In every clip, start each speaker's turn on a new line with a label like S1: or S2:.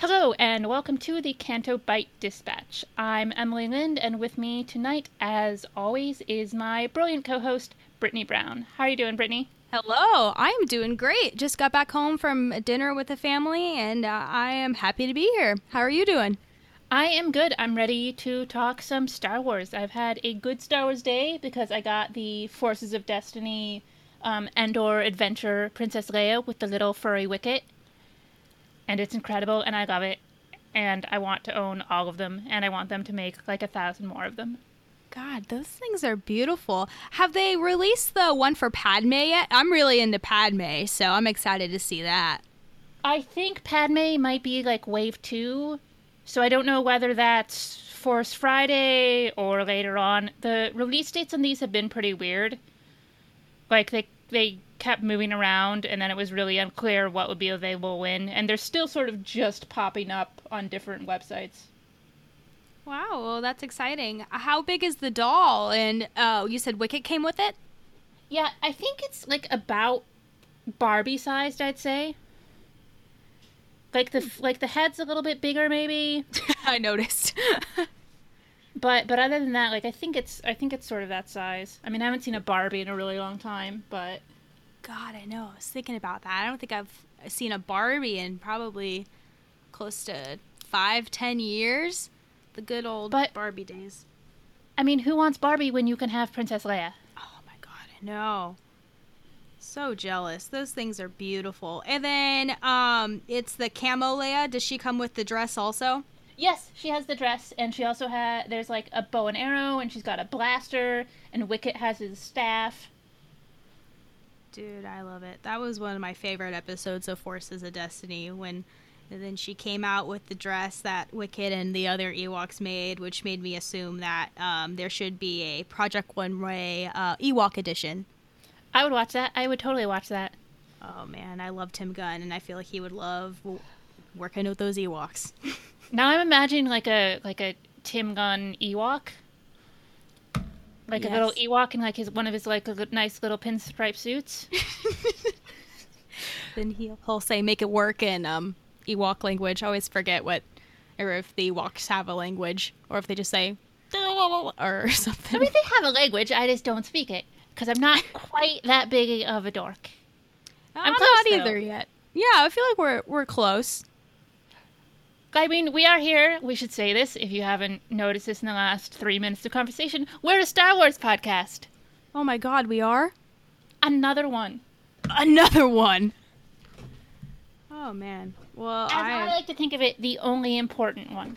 S1: Hello, and welcome to the Canto Bight Dispatch. I'm Emily Lind, and with me tonight, as always, is my brilliant co host, Brittani Brown. How are you doing, Brittani?
S2: Hello, I am doing great. Just got back home from dinner with the family, and uh, I am happy to be here. How are you doing?
S1: I am good. I'm ready to talk some Star Wars. I've had a good Star Wars day because I got the Forces of Destiny um, Endor Adventure Princess Leia with the little furry wicket and it's incredible and I love it. And I want to own all of them and I want them to make like a thousand more of them.
S2: God, those things are beautiful. Have they released the one for Padme yet? I'm really into Padme, so I'm excited to see that.
S1: I think Padme might be like wave two, so I don't know whether that's Force Friday or later on. The release dates on these have been pretty weird. Like they they kept moving around and then it was really unclear what would be available when. And they're still sort of just popping up on different websites.
S2: Wow well that's exciting. How big is the doll? And oh you said wicket came with it?
S1: Yeah i think it's like about barbie sized i'd say. Like the like the head's a little bit bigger maybe.
S2: I noticed.
S1: But but other than that like i think it's i think it's sort of that size. I mean i haven't seen a barbie in a really long time but
S2: God, I know. I was thinking about that. I don't think I've seen a Barbie in probably close to five, ten years. The good old but, Barbie days.
S1: I mean, who wants Barbie when you can have Princess Leia?
S2: Oh my God, I know. So jealous. Those things are beautiful. And then um it's the camo Leia. Does she come with the dress also?
S1: Yes, she has the dress, and she also has There's like a bow and arrow, and she's got a blaster, and Wicket has his staff.
S2: Dude, I love it. That was one of my favorite episodes of Forces of Destiny when then she came out with the dress that Wicket and the other Ewoks made, which made me assume that um, there should be a Project Runway uh, Ewok edition.
S1: I would watch that. I would totally watch that.
S2: Oh man, I love Tim Gunn, and I feel like he would love working with those Ewoks.
S1: now I'm imagining like a like a Tim Gunn Ewok like yes. a little Ewok in like his one of his like a nice little pinstripe suits.
S2: then he'll, he'll say make it work in um Ewok language. I always forget what, or if the Ewoks have a language, or if they just say or something.
S1: I mean, they have a language. I just don't speak it because I'm not quite that big of a dork.
S2: I'm, I'm close, not either though. yet. Yeah, I feel like we're we're close.
S1: I mean, we are here. We should say this if you haven't noticed this in the last three minutes of conversation. We're a Star Wars podcast.
S2: Oh my god, we are?
S1: Another one.
S2: Another one. Oh man. Well,
S1: As I... I like to think of it, the only important one.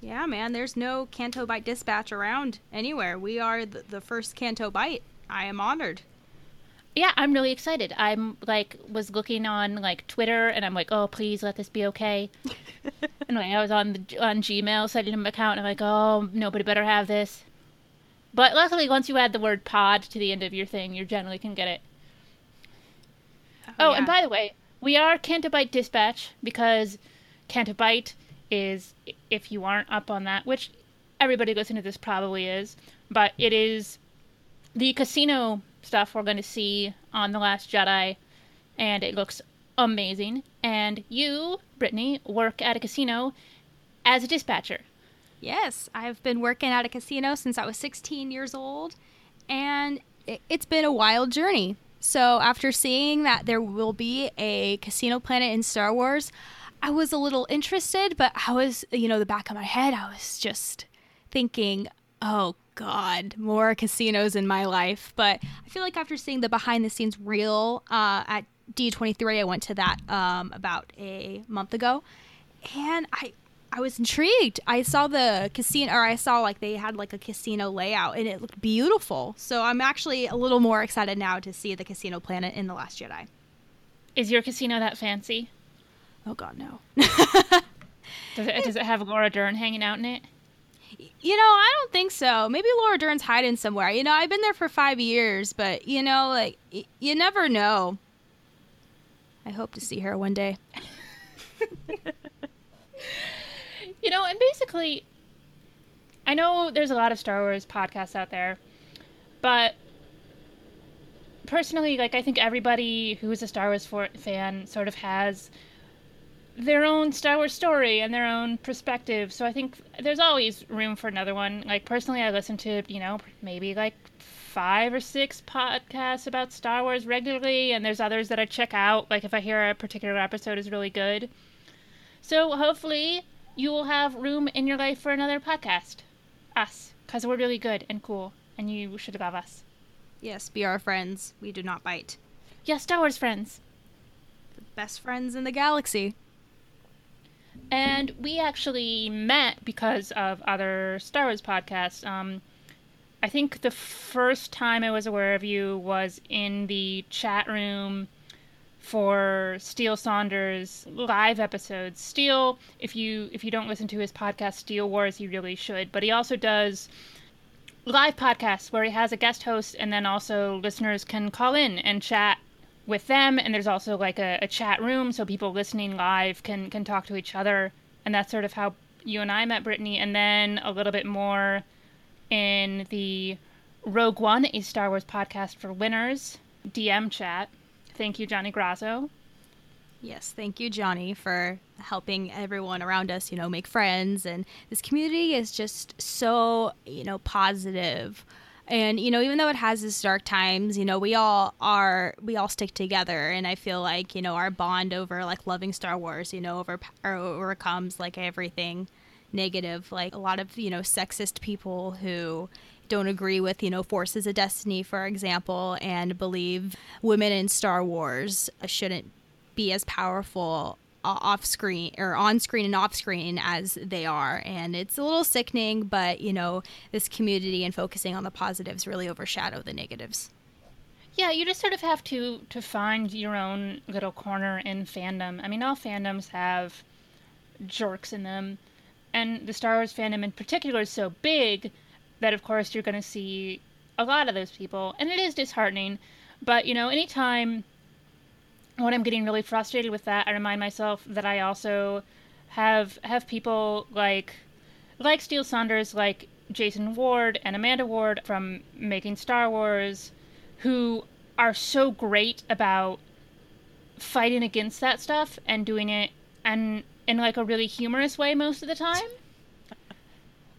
S2: Yeah, man. There's no Canto Bight dispatch around anywhere. We are the, the first Canto Bight. I am honored
S1: yeah, I'm really excited. I'm like was looking on like Twitter and I'm like, oh please let this be okay. and like I was on the on Gmail setting up an account and I'm like, oh nobody better have this. But luckily, once you add the word pod to the end of your thing, you generally can get it. Oh, oh yeah. and by the way, we are Canto Bight Dispatch because Canto Bight is, if you aren't up on that, which everybody listening to this probably is, but it is the casino stuff we're going to see on The Last Jedi, and it looks amazing. And you, Brittani, work at a casino as a dispatcher.
S2: Yes, I've been working at a casino since I was 16 years old, and it's been a wild journey. So, after seeing that there will be a casino planet in Star Wars, I was a little interested, but I was, you know, the back of my head, I was just thinking, oh God, more casinos in my life. But I feel like after seeing the behind the scenes reel uh, at D23, I went to that um, about a month ago, and I I was intrigued. I saw the casino, or I saw like they had like a casino layout, and it looked beautiful. So I'm actually a little more excited now to see the casino planet in the Last Jedi.
S1: Is your casino that fancy?
S2: Oh God, no.
S1: does it does it have Laura Dern hanging out in it?
S2: You know, I don't think so. Maybe Laura Dern's hiding somewhere. You know, I've been there for five years, but you know, like y- you never know. I hope to see her one day.
S1: you know, and basically, I know there's a lot of Star Wars podcasts out there, but personally, like I think everybody who is a Star Wars for- fan sort of has their own Star Wars story and their own perspective. So I think there's always room for another one. Like personally, I listen to you know maybe like five or six podcasts about Star Wars regularly, and there's others that I check out. Like if I hear a particular episode is really good. So hopefully you will have room in your life for another podcast. Us, because we're really good and cool, and you should love us.
S2: Yes, be our friends. We do not bite.
S1: Yes, Star Wars friends.
S2: The best friends in the galaxy.
S1: And we actually met because of other Star Wars podcasts. Um, I think the first time I was aware of you was in the chat room for Steele Saunders live episodes. Steele, if you if you don't listen to his podcast Steele Wars, you really should. But he also does live podcasts where he has a guest host and then also listeners can call in and chat with them and there's also like a, a chat room so people listening live can can talk to each other and that's sort of how you and I met Brittani and then a little bit more in the Rogue One, a Star Wars podcast for winners DM chat. Thank you, Johnny Grasso.
S2: Yes, thank you, Johnny, for helping everyone around us, you know, make friends. And this community is just so, you know, positive. And, you know, even though it has its dark times, you know, we all are, we all stick together. And I feel like, you know, our bond over like loving Star Wars, you know, over, overcomes like everything negative. Like a lot of, you know, sexist people who, don't agree with, you know, Forces of Destiny, for example, and believe women in Star Wars shouldn't be as powerful off screen or on screen and off screen as they are. And it's a little sickening but you know this community and focusing on the positives really overshadow the negatives.
S1: Yeah you just sort of have to to find your own little corner in fandom. I mean all fandoms have jerks in them. And the star wars fandom in particular is so big that of course you're going to see a lot of those people. And it is disheartening. But you know anytime when I'm getting really frustrated with that, I remind myself that I also have have people like like Steele Saunders, like Jason Ward and Amanda Ward from Making Star Wars, who are so great about fighting against that stuff and doing it and in like a really humorous way most of the time.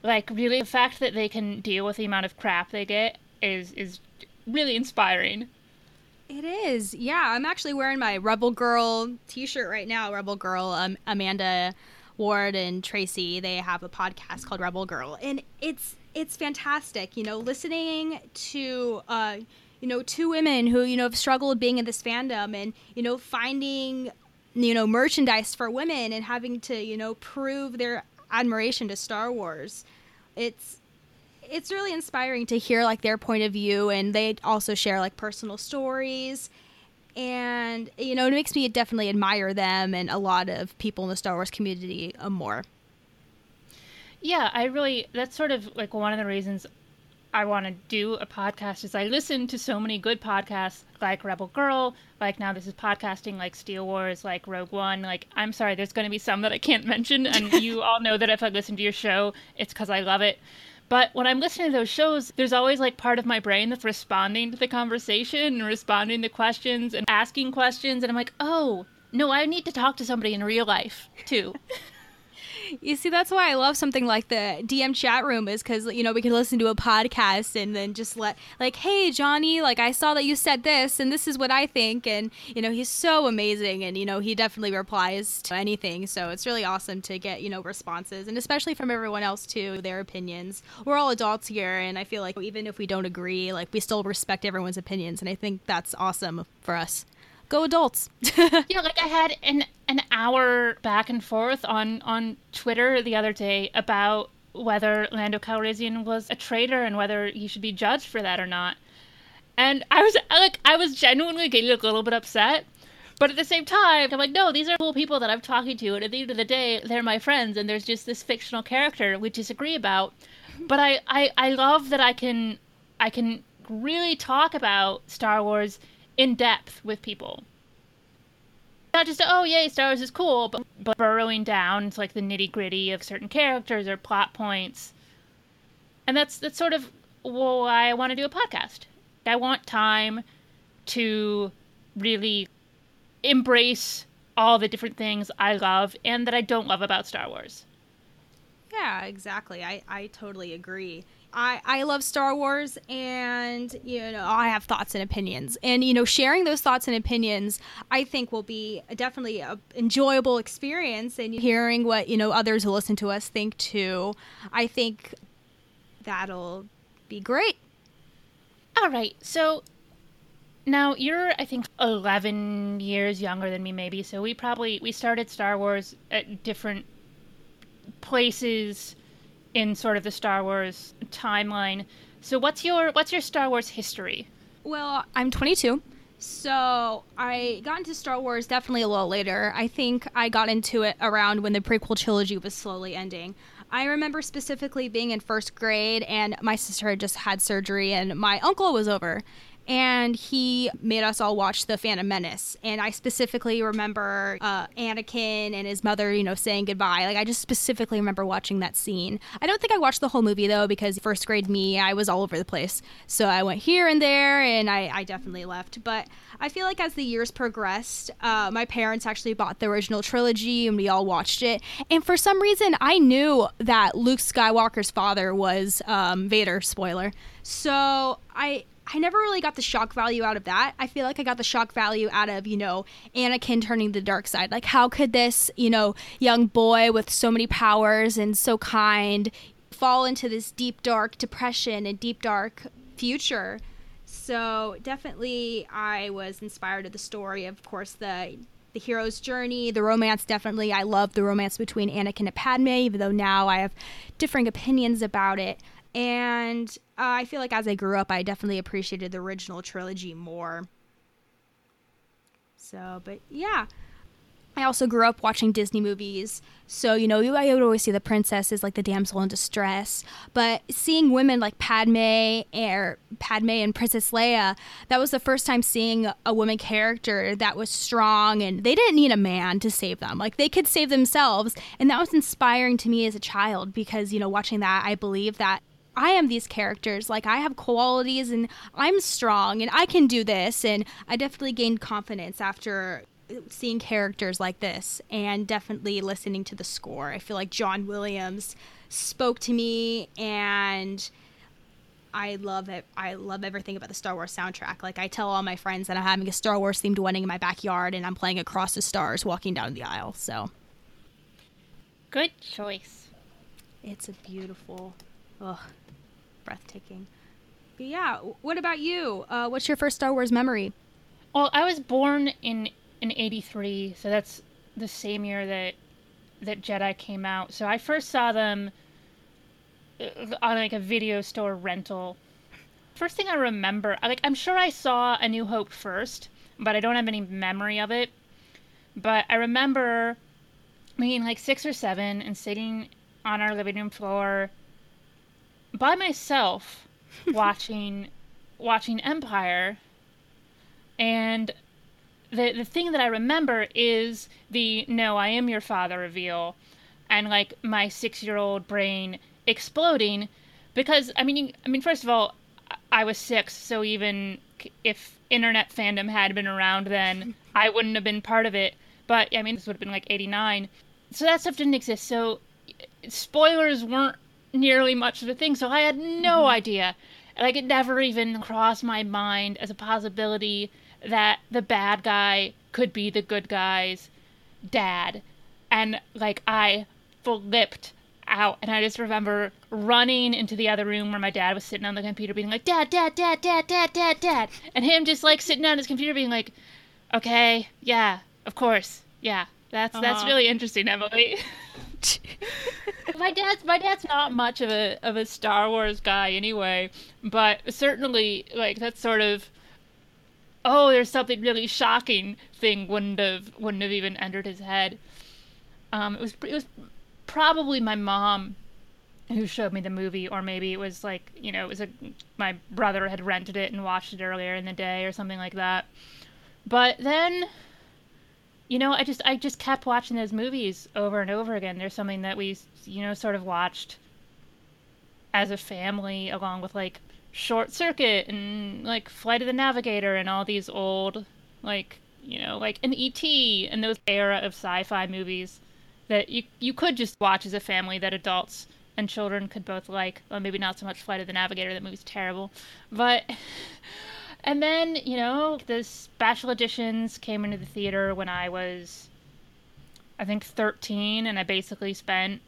S1: like really the fact that they can deal with the amount of crap they get is is really inspiring.
S2: It is. Yeah, I'm actually wearing my Rebel Girl t-shirt right now. Rebel Girl um, Amanda Ward and Tracy, they have a podcast called Rebel Girl and it's it's fantastic, you know, listening to uh you know, two women who, you know, have struggled being in this fandom and, you know, finding you know, merchandise for women and having to, you know, prove their admiration to Star Wars. It's it's really inspiring to hear like their point of view and they also share like personal stories. And you know it makes me definitely admire them and a lot of people in the star wars community uh, more.
S1: Yeah i really that's sort of like one of the reasons i want to do a podcast is i listen to so many good podcasts like rebel girl like now this is podcasting like steele wars like rogue one like i'm sorry there's going to be some that i can't mention and you all know that if i listen to your show it's because i love it but when I'm listening to those shows, there's always like part of my brain that's responding to the conversation and responding to questions and asking questions. And I'm like, oh, no, I need to talk to somebody in real life too.
S2: You see, that's why I love something like the DM chat room is because you know we can listen to a podcast and then just let like, hey Johnny, like I saw that you said this and this is what I think, and you know he's so amazing and you know he definitely replies to anything, so it's really awesome to get you know responses and especially from everyone else too, their opinions. We're all adults here, and I feel like even if we don't agree, like we still respect everyone's opinions, and I think that's awesome for us go adults.
S1: yeah, like I had an an hour back and forth on on Twitter the other day about whether Lando Calrissian was a traitor and whether he should be judged for that or not. And I was like, I was genuinely getting a little bit upset. But at the same time, I'm like, no, these are cool people that I'm talking to, and at the end of the day, they're my friends, and there's just this fictional character we disagree about. But I, I, I love that I can, I can really talk about Star Wars in depth with people. Not just oh yay Star Wars is cool, but, but burrowing down into like the nitty gritty of certain characters or plot points, and that's that's sort of why I want to do a podcast. I want time to really embrace all the different things I love and that I don't love about Star Wars.
S2: Yeah, exactly. I, I totally agree. I, I love Star Wars and you know I have thoughts and opinions and you know sharing those thoughts and opinions I think will be definitely a enjoyable experience and hearing what you know others who listen to us think too I think that'll be great.
S1: All right. So now you're I think 11 years younger than me maybe. So we probably we started Star Wars at different places in sort of the Star Wars timeline. So what's your what's your Star Wars history?
S2: Well, I'm 22. So I got into Star Wars definitely a little later. I think I got into it around when the prequel trilogy was slowly ending. I remember specifically being in first grade and my sister had just had surgery and my uncle was over and he made us all watch The Phantom Menace. And I specifically remember uh, Anakin and his mother, you know, saying goodbye. Like, I just specifically remember watching that scene. I don't think I watched the whole movie, though, because first grade me, I was all over the place. So I went here and there, and I, I definitely left. But I feel like as the years progressed, uh, my parents actually bought the original trilogy, and we all watched it. And for some reason, I knew that Luke Skywalker's father was um, Vader, spoiler. So I I never really got the shock value out of that. I feel like I got the shock value out of, you know, Anakin turning the dark side. Like, how could this, you know, young boy with so many powers and so kind fall into this deep, dark depression and deep, dark future? So, definitely, I was inspired of the story. Of course, the the hero's journey, the romance. Definitely, I love the romance between Anakin and Padme, even though now I have differing opinions about it. And uh, I feel like as I grew up, I definitely appreciated the original trilogy more. So, but yeah. I also grew up watching Disney movies. So, you know, I would always see the princess as like the damsel in distress. But seeing women like Padme or Padme and Princess Leia, that was the first time seeing a woman character that was strong and they didn't need a man to save them. Like they could save themselves. And that was inspiring to me as a child because, you know, watching that, I believe that I am these characters. Like I have qualities and I'm strong and I can do this. And I definitely gained confidence after seeing characters like this and definitely listening to the score. I feel like John Williams spoke to me and I love it. I love everything about the Star Wars soundtrack. Like I tell all my friends that I'm having a Star Wars themed wedding in my backyard and I'm playing Across the Stars walking down the aisle. So
S1: good choice.
S2: It's a beautiful ugh, breathtaking. But yeah, what about you? Uh, what's your first Star Wars memory?
S1: Well, I was born in in '83, so that's the same year that that Jedi came out. So I first saw them uh, on like a video store rental. First thing I remember, like I'm sure I saw A New Hope first, but I don't have any memory of it. But I remember being like six or seven and sitting on our living room floor by myself watching watching Empire and the the thing that I remember is the no I am your father reveal and like my 6-year-old brain exploding because I mean I mean first of all I was 6 so even if internet fandom had been around then I wouldn't have been part of it. But I mean this would have been like 89 so that stuff didn't exist. So spoilers weren't nearly much of a thing, so I had no mm-hmm. idea. Like, it never even crossed my mind as a possibility that the bad guy could be the good guy's dad. And, like, I flipped out. And I just remember running into the other room where my dad was sitting on the computer being like, Dad, Dad, Dad, Dad, Dad, Dad, Dad. And him just, like, sitting on his computer being like, Okay, yeah, of course. Yeah, that's uh-huh. that's really interesting, Emily. my dad's my dad's not much of a of a Star Wars guy anyway, but certainly like that sort of oh, there's something really shocking thing wouldn't have wouldn't have even entered his head. Um, it was it was probably my mom who showed me the movie, or maybe it was like you know it was a my brother had rented it and watched it earlier in the day or something like that. But then you know, I just I just kept watching those movies over and over again. There's something that we you know sort of watched as a family, along with like Short Circuit and like Flight of the Navigator and all these old like you know, like an E.T. and those era of sci-fi movies that you you could just watch as a family that adults and children could both like. Well, maybe not so much Flight of the Navigator. That movie's terrible, but. And then, you know, the special editions came into the theater when I was, I think, 13, and I basically spent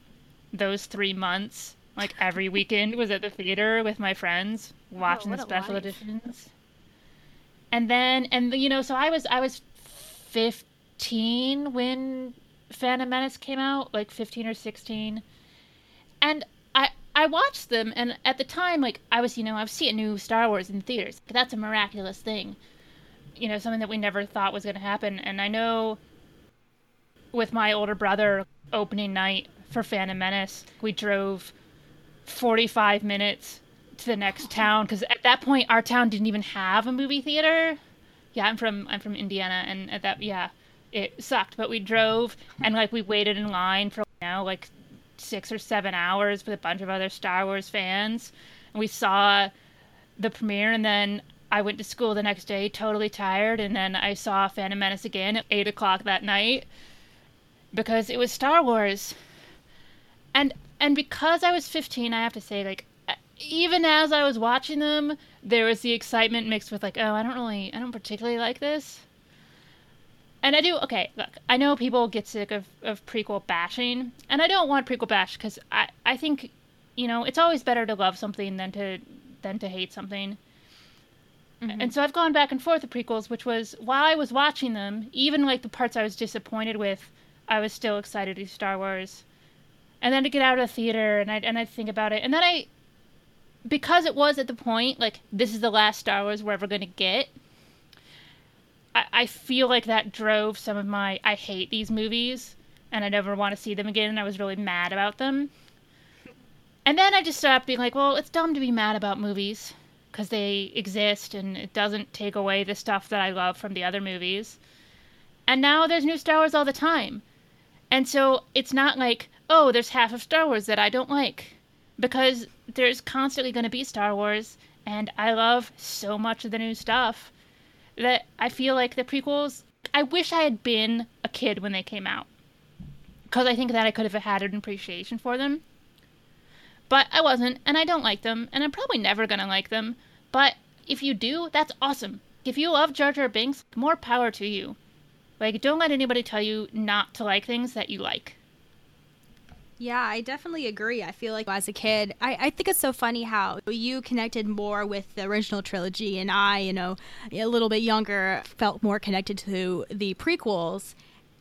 S1: those three months, like every weekend, was at the theater with my friends watching
S2: oh,
S1: the special editions. And then, and you know, so I was, I was 15 when Phantom Menace came out, like 15 or 16. And I watched them and at the time like I was, you know, I was seeing new Star Wars in theaters. That's a miraculous thing. You know, something that we never thought was going to happen. And I know with my older brother opening night for Phantom Menace, we drove 45 minutes to the next town cuz at that point our town didn't even have a movie theater. Yeah, I'm from I'm from Indiana and at that yeah, it sucked, but we drove and like we waited in line for you know like six or seven hours with a bunch of other Star Wars fans. And we saw the premiere, and then I went to school the next day totally tired, and then I saw Phantom Menace again at 8 o'clock that night because it was Star Wars. And and because I was 15, I have to say, like, even as I was watching them, there was the excitement mixed with like, oh, I don't really, I don't particularly like this and I do okay. Look, I know people get sick of, of prequel bashing, and I don't want prequel bash because I I think, you know, it's always better to love something than to than to hate something. Mm-hmm. And so I've gone back and forth with prequels, which was while I was watching them, even like the parts I was disappointed with, I was still excited to Star Wars. And then to get out of the theater and I and I think about it, and then I, because it was at the point like this is the last Star Wars we're ever gonna get I, I feel like that drove some of my I hate these movies and I never want to see them again and I was really mad about them. And then I just stopped being like, well, it's dumb to be mad about movies because they exist and it doesn't take away the stuff that I love from the other movies. And now there's new Star Wars all the time. And so it's not like, oh, there's half of Star Wars that I don't like because there's constantly going to be Star Wars and I love so much of the new stuff that I feel like the prequels. I wish I had been a kid when they came out, because I think that I could have had an appreciation for them. But I wasn't, and I don't like them, and I'm probably never gonna like them. But if you do, that's awesome. If you love Jar Jar Binks, more power to you. Like, don't let anybody tell you not to like things that you like.
S2: Yeah, I definitely agree. I feel like as a kid, I, I think it's so funny how you connected more with the original trilogy, and I, you know, a little bit younger, felt more connected to the prequels.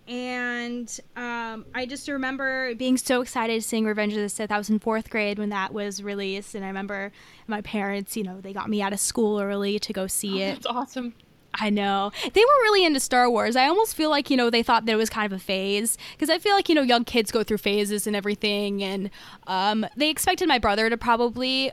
S2: And um, I just remember being so excited seeing Revenge of the Sith. I was in fourth grade when that was released, and I remember my parents, you know, they got me out of school early to go see
S1: oh,
S2: it.
S1: That's awesome.
S2: I know. They were really into Star Wars. I almost feel like, you know, they thought that it was kind of a phase. Because I feel like, you know, young kids go through phases and everything. And um, they expected my brother to probably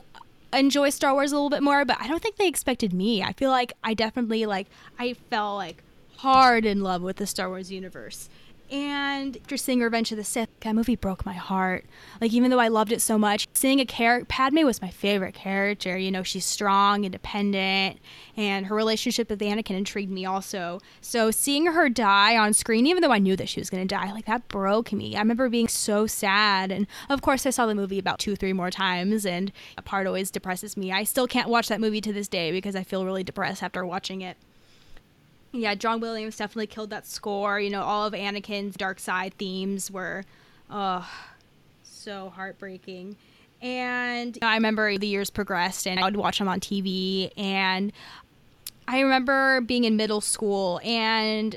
S2: enjoy Star Wars a little bit more, but I don't think they expected me. I feel like I definitely, like, I fell, like, hard in love with the Star Wars universe. And after seeing Revenge of the Sith, that movie broke my heart. Like, even though I loved it so much, seeing a character, Padme was my favorite character. You know, she's strong, independent, and her relationship with Anakin intrigued me also. So, seeing her die on screen, even though I knew that she was going to die, like, that broke me. I remember being so sad. And of course, I saw the movie about two, three more times, and a part always depresses me. I still can't watch that movie to this day because I feel really depressed after watching it. Yeah, John Williams definitely killed that score. You know, all of Anakin's dark side themes were, oh, so heartbreaking. And I remember the years progressed, and I would watch them on TV. And I remember being in middle school, and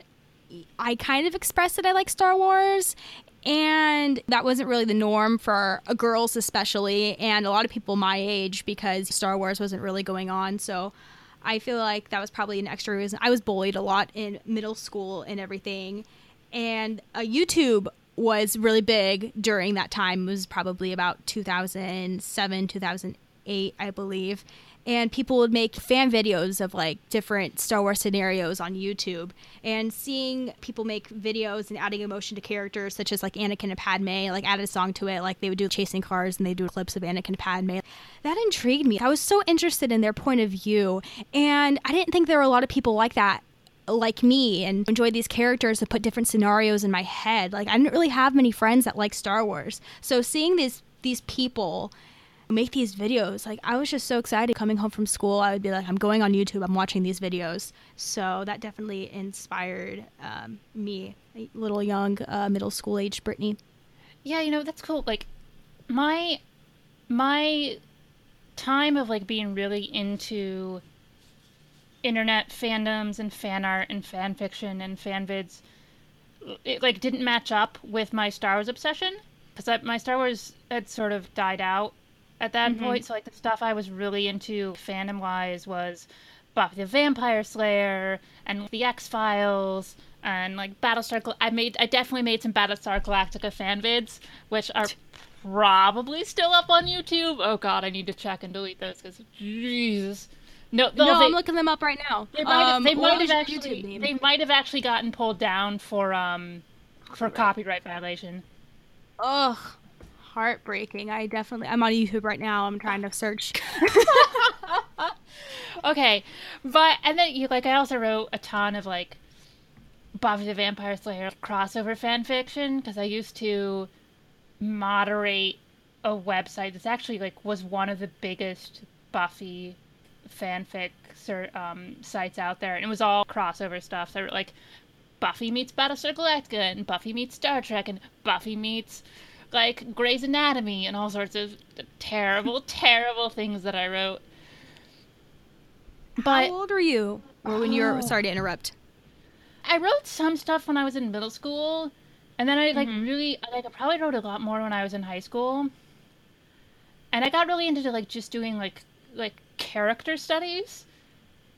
S2: I kind of expressed that I like Star Wars. And that wasn't really the norm for girls, especially, and a lot of people my age because Star Wars wasn't really going on. So I feel like that was probably an extra reason. I was bullied a lot in middle school and everything. And uh, YouTube was really big during that time. It was probably about 2007, 2008, I believe and people would make fan videos of like different Star Wars scenarios on YouTube. And seeing people make videos and adding emotion to characters such as like Anakin and Padme, like add a song to it, like they would do chasing cars and they do clips of Anakin and Padme. That intrigued me. I was so interested in their point of view, and I didn't think there were a lot of people like that like me and enjoy these characters and put different scenarios in my head. Like I didn't really have many friends that like Star Wars. So seeing these these people make these videos, like I was just so excited coming home from school. I would be like, I'm going on YouTube, I'm watching these videos. So that definitely inspired um, me, a little young uh, middle school age Brittani.
S1: Yeah, you know that's cool. Like my my time of like being really into internet fandoms and fan art and fan fiction and fan vids it like didn't match up with my Star Wars obsession because my Star Wars had sort of died out at that mm-hmm. point. So like the stuff I was really into fandom wise was Buffy the Vampire Slayer and the X Files and like Battlestar. Gal- I made I definitely made some Battlestar Galactica fan vids, which are probably still up on YouTube. Oh God, I need to check and delete those because Jesus.
S2: No, no, they, I'm looking them up right now.
S1: They might have, um, they might have actually they might have actually gotten pulled down for um for copyright violation.
S2: Ugh, heartbreaking. I definitely I'm on YouTube right now. I'm trying to search.
S1: okay, but and then you like I also wrote a ton of like Buffy the Vampire Slayer crossover fan fiction because I used to moderate a website that's actually like was one of the biggest Buffy fanfic um, sites out there, and it was all crossover stuff. So like Buffy meets Battlestar Galactica, and Buffy meets Star Trek, and Buffy meets like Grey's Anatomy, and all sorts of terrible, terrible things that I wrote.
S2: But how old were you? Or when you were oh. sorry to interrupt.
S1: I wrote some stuff when I was in middle school, and then I like mm-hmm. really like I probably wrote a lot more when I was in high school. And I got really into like just doing like like character studies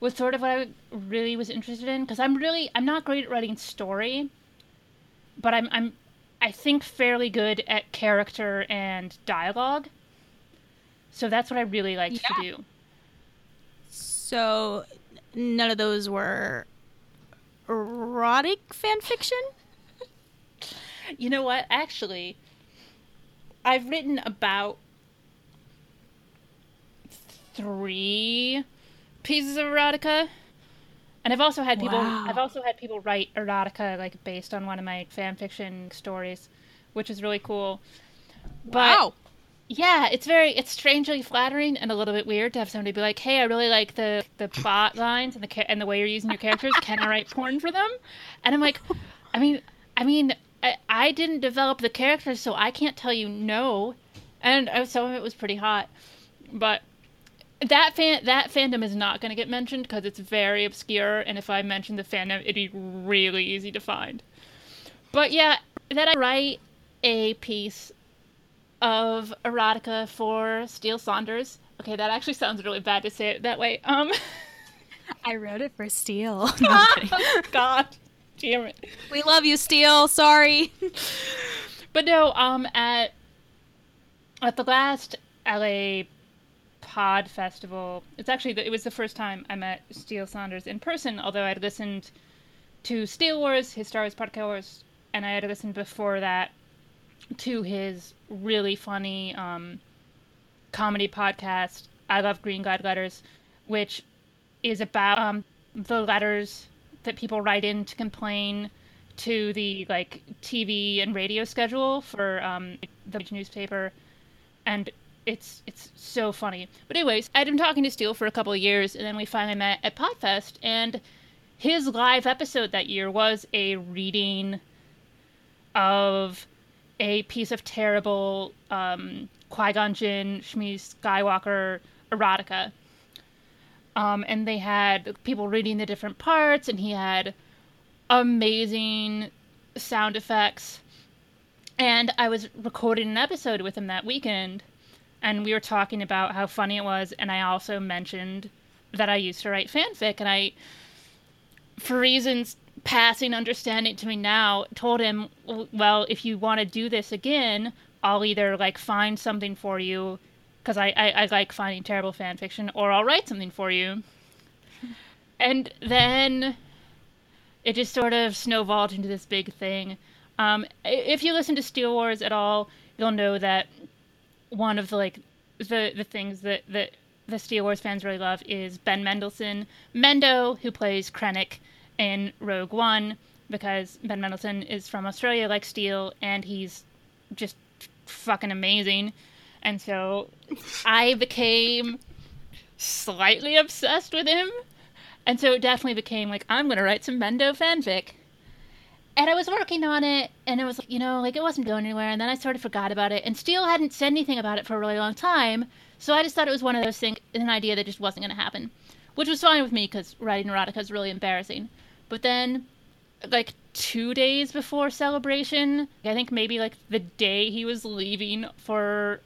S1: was sort of what I really was interested in because I'm really I'm not great at writing story, but I'm I'm I think fairly good at character and dialogue. So that's what I really liked yeah. to do.
S2: So none of those were erotic fan fiction?
S1: you know what? Actually, I've written about three pieces of erotica. And I've also had people wow. I've also had people write erotica like based on one of my fan fiction stories, which is really cool. But wow. Yeah, it's very it's strangely flattering and a little bit weird to have somebody be like, "Hey, I really like the the plot lines and the and the way you're using your characters. Can I write porn for them?" And I'm like, I mean, I mean, I, I didn't develop the characters, so I can't tell you no. And some of it was pretty hot, but that fan that fandom is not going to get mentioned because it's very obscure, and if I mention the fandom, it'd be really easy to find. But yeah, that I write a piece of erotica for Steele Saunders. Okay, that actually sounds really bad to say it that way. Um,
S2: I wrote it for Steele. No,
S1: God, damn it.
S2: We love you, Steele. Sorry.
S1: but no, um, at at the last LA Pod Festival. It's actually the, it was the first time I met Steele Saunders in person. Although I'd listened to Steele Wars, his Star Wars podcast, and I had listened before that to his really funny um, comedy podcast. I love Green Guide Letters, which is about um, the letters that people write in to complain to the like TV and radio schedule for um, the newspaper, and it's it's so funny. But anyways, I'd been talking to Steele for a couple of years, and then we finally met at Podfest, and his live episode that year was a reading of a piece of terrible um, Qui Gon Jinn, Shmi Skywalker erotica. Um, and they had people reading the different parts, and he had amazing sound effects. And I was recording an episode with him that weekend and we were talking about how funny it was and i also mentioned that i used to write fanfic and i for reasons passing understanding to me now told him well if you want to do this again i'll either like find something for you because I, I, I like finding terrible fan fiction or i'll write something for you. And then it just sort of snowballed into this big thing. Um, if you listen to steele Wars at all you'll know that one of the like the the things that that the Steele Wars fans really love is Ben Mendelsohn, Mendo, who plays Krennic, in Rogue One because Ben Mendelsohn is from Australia, like Steele, and he's just fucking amazing. And so I became slightly obsessed with him. And so it definitely became like, I'm going to write some Mendo fanfic. And I was working on it, and it was, you know, like it wasn't going anywhere. And then I sort of forgot about it. And Steele hadn't said anything about it for a really long time. So I just thought it was one of those things, an idea that just wasn't going to happen, which was fine with me because writing erotica is really embarrassing. But then, like two days before celebration, I think maybe like the day he was leaving for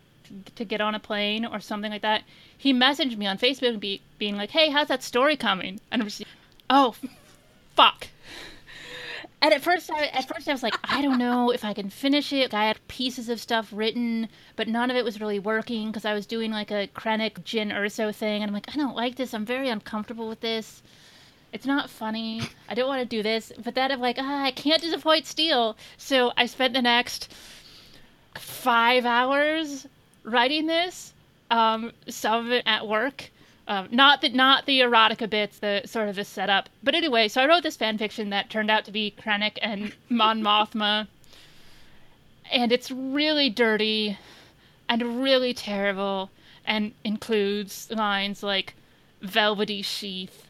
S1: to get on a plane or something like that, he messaged me on Facebook be, being like, "Hey, how's that story coming?" And I'm just, oh, fuck. And at first, I, at first I was like, I don't know if I can finish it. I had pieces of stuff written, but none of it was really working because I was doing like a Krennic Jyn Urso thing, and I'm like, I don't like this. I'm very uncomfortable with this. It's not funny. I don't want to do this. But then I'm like, ah, I can't disappoint Steele. So I spent the next five hours writing this. Um, some of it at work. Um, not the not the erotica bits, the sort of the setup. But anyway, so I wrote this fan fiction that turned out to be Krennic and Mon Mothma, and it's really dirty, and really terrible, and includes lines like "velvety sheath,"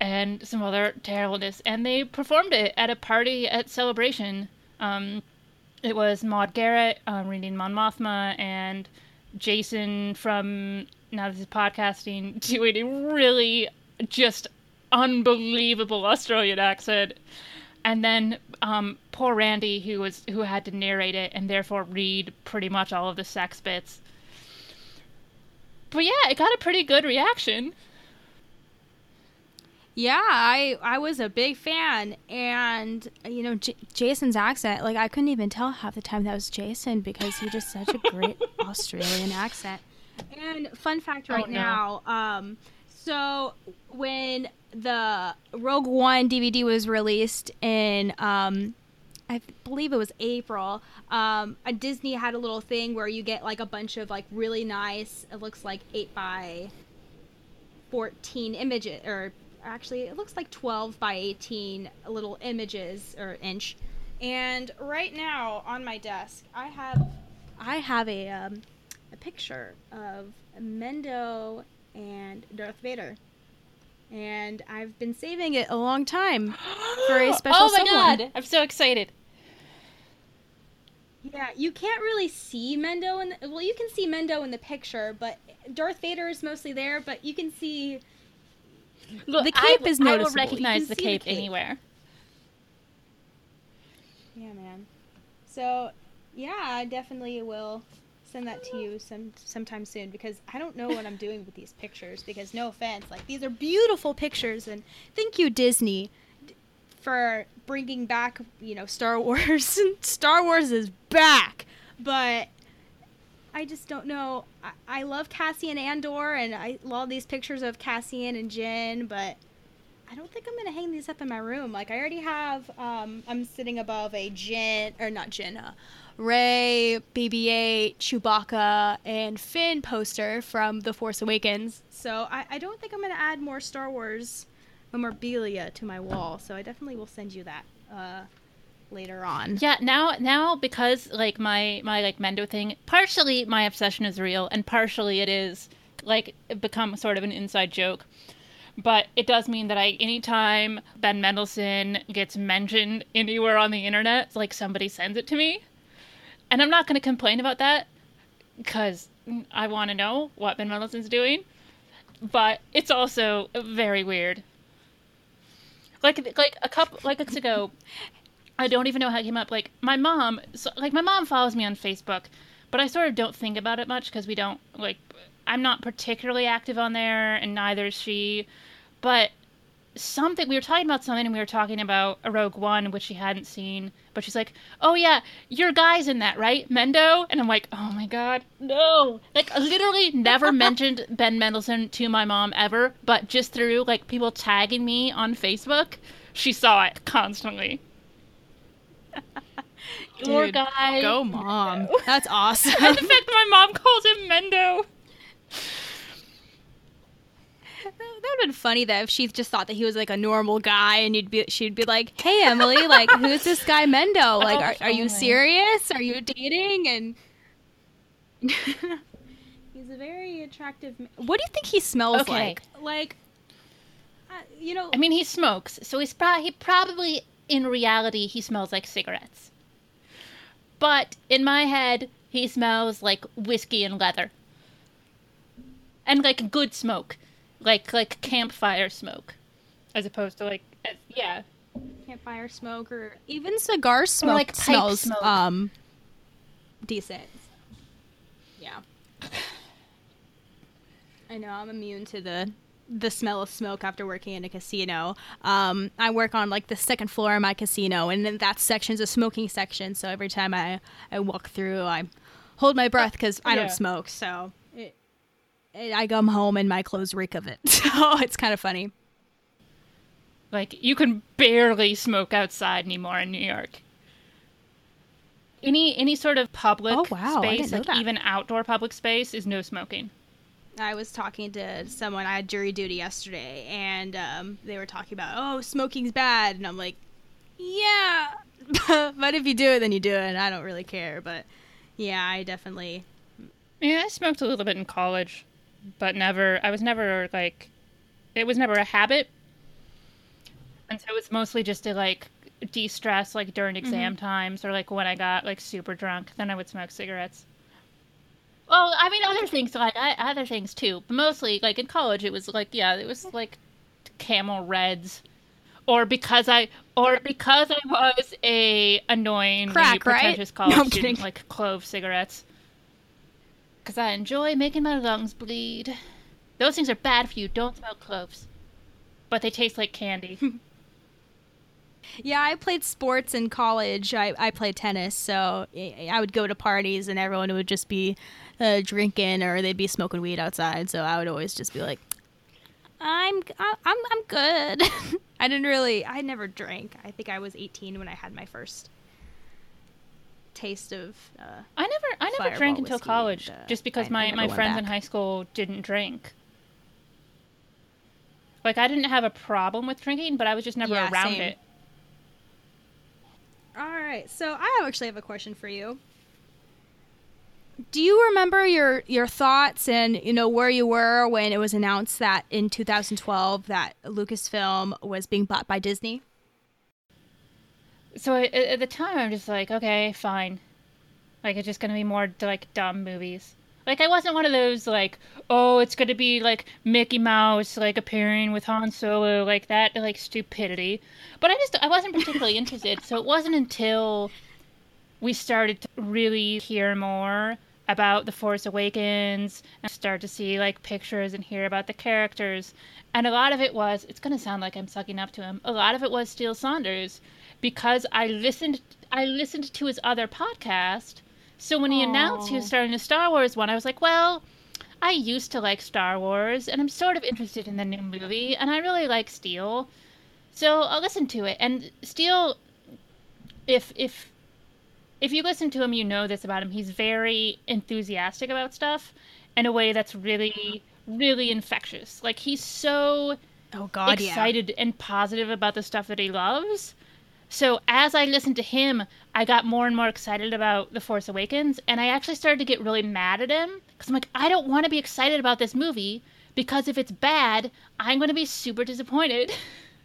S1: and some other terribleness. And they performed it at a party at Celebration. Um, it was Maud Garrett um, reading Mon Mothma and Jason from Now This Is Podcasting doing a really just unbelievable Australian accent. And then um, poor Randy, who was who had to narrate it and therefore read pretty much all of the sex bits. But yeah, it got a pretty good reaction.
S2: Yeah, I I was a big fan, and you know J- Jason's accent, like I couldn't even tell half the time that was Jason because he just such a great Australian accent. And fun fact right
S1: Oh, no.
S2: now, um, so when the Rogue One DVD was released in, um, I believe it was April, um, a Disney had a little thing where you get like a bunch of like really nice, it looks like eight by 14 images or actually it looks like 12 by 18 little images or inch and right now on my desk i have i have a um, a picture of mendo and darth vader and i've been saving it a long time for a special
S1: oh my
S2: someone.
S1: god, I'm so excited.
S2: yeah you can't really see mendo in the, well you can see mendo in the picture but darth vader is mostly there but you can see
S1: Look,
S2: The cape
S1: will-
S2: is
S1: I will recognize the
S2: see the
S1: cape,
S2: cape.
S1: anywhere.
S2: Yeah, man. So, yeah, I definitely will send that to you some sometime soon because I don't know what I'm doing with these pictures because no offense, like these are beautiful pictures and thank you Disney for bringing back, you know, Star Wars. Star Wars is back. But I just don't know. I, I love Cassian Andor and I love these pictures of Cassian and Jyn, but I don't think I'm gonna hang these up in my room. Like I already have. Um, I'm sitting above a Jyn or not uh, Rey, BB-8, Chewbacca, and Finn poster from The Force Awakens. So I, I don't think I'm gonna add more Star Wars memorabilia to my wall. So I definitely will send you that uh, later on.
S1: Yeah, now now because like my my like Mendo thing, partially my obsession is real, and partially it is like become sort of an inside joke. But it does mean that I anytime Ben Mendelsohn gets mentioned anywhere on the internet, like somebody sends it to me, and I'm not going to complain about that because I want to know what Ben Mendelsohn's doing. But it's also very weird. Like like a couple like weeks ago, I don't even know how it came up. Like my mom, so, like my mom follows me on Facebook, but I sort of don't think about it much because we don't like. I'm not particularly active on there, and neither is she. But something we were talking about something, and we were talking about a Rogue One, which she hadn't seen. But she's like, "Oh yeah, your guy's in that, right, Mendo?" And I'm like, "Oh my god, no!" Like I literally never mentioned Ben Mendelsohn to my mom ever, but just through like people tagging me on Facebook, she saw it constantly. Your
S2: Dude,
S1: guy.
S2: Go, mom. That's awesome.
S1: and the fact that my mom calls him Mendo.
S2: That would have been funny though if she just thought that he was like a normal guy and you'd be she'd be like hey emily like who's this guy mendo? Like are, are you serious? Are you dating? And he's a very attractive ma- what do you think he smells
S1: Okay.
S2: like? Like uh, you know
S1: I mean, he smokes, so he's pro- he probably, in reality, he smells like cigarettes. But in my head, he smells like whiskey and leather, and like good smoke, like like campfire smoke, as opposed to like as, yeah.
S2: campfire smoke or even cigar smoke
S1: like pipe
S2: smells
S1: smoke.
S2: um decent yeah i know i'm immune to the the smell of smoke after working in a casino um i work on like the second floor of my casino and then that section's a smoking section so every time i i walk through i hold my breath because i
S1: Yeah.
S2: don't smoke so i come home and my clothes reek of it so it's kind of funny
S1: Like you can barely smoke outside anymore in New York. Any any sort of public
S2: Oh, wow,
S1: space, like
S2: that.
S1: even outdoor public space, is no smoking.
S2: I was talking to someone. I had jury duty yesterday, and um, they were talking about, oh, smoking's bad, and I'm like, yeah, but if you do it, then you do it. And I don't really care, but yeah, I definitely.
S1: Yeah, I smoked a little bit in college, but never. I was never like, it was never a habit, and so it was mostly just to like de-stress, like during mm-hmm. exam times or like when I got like super drunk. Then I would smoke cigarettes. Well, I mean, other things like I, other things too, but mostly like in college, it was like yeah, it was like Camel Reds, or because I or because I was a annoying,
S2: Crack, right?
S1: pretentious
S2: No,
S1: college
S2: I'm
S1: student,
S2: kidding.
S1: like clove cigarettes. Because I enjoy making my lungs bleed. Those things are bad for you. Don't smoke cloves. But they taste like candy.
S2: Yeah, I played sports in college. I, I played tennis, so I I would go to parties, and everyone would just be uh, drinking or they'd be smoking weed outside. So I would always just be like, I'm I'm I'm good. I didn't really. I never drank. I think I was 18 when I had my first taste of. Uh,
S1: I never I never
S2: Fireball
S1: drank until college
S2: and, uh,
S1: just because
S2: I- I
S1: my,
S2: never
S1: my
S2: went
S1: friends in high school didn't drink. Like I didn't have a problem with drinking, but I was just never
S2: Yeah,
S1: around
S2: same.
S1: it.
S2: All right, so I actually have a question for you. Do you remember your your thoughts and you know where you were when it was announced that in 2012 that Lucasfilm was being bought by Disney?
S1: So I- at, the time, I'm just like, okay, fine. Like it's just gonna be more like dumb movies. Like I wasn't one of those like, oh, it's gonna be like Mickey Mouse like appearing with Han Solo, like that, like stupidity. But I just I wasn't particularly interested. So it wasn't until we started to really hear more about the Force Awakens and start to see like pictures and hear about the characters. And a lot of it was it's gonna sound like I'm sucking up to him. A lot of it was Steele Saunders because I listened I listened to his other podcast. So when he announced he was starting a Star Wars one, I was like, well, I used to like Star Wars and I'm sort of interested in the new movie and I really like Steele. So I'll listen to it. And Steele if if if you listen to him, you know this about him. He's very enthusiastic about stuff in a way that's really, really infectious. Like he's so
S2: Oh God,
S1: excited and positive about the stuff that he loves. So as I listened to him, I got more and more excited about The Force Awakens, and I actually started to get really mad at him because I'm like, I don't want to be excited about this movie because if it's bad, I'm going to be super disappointed.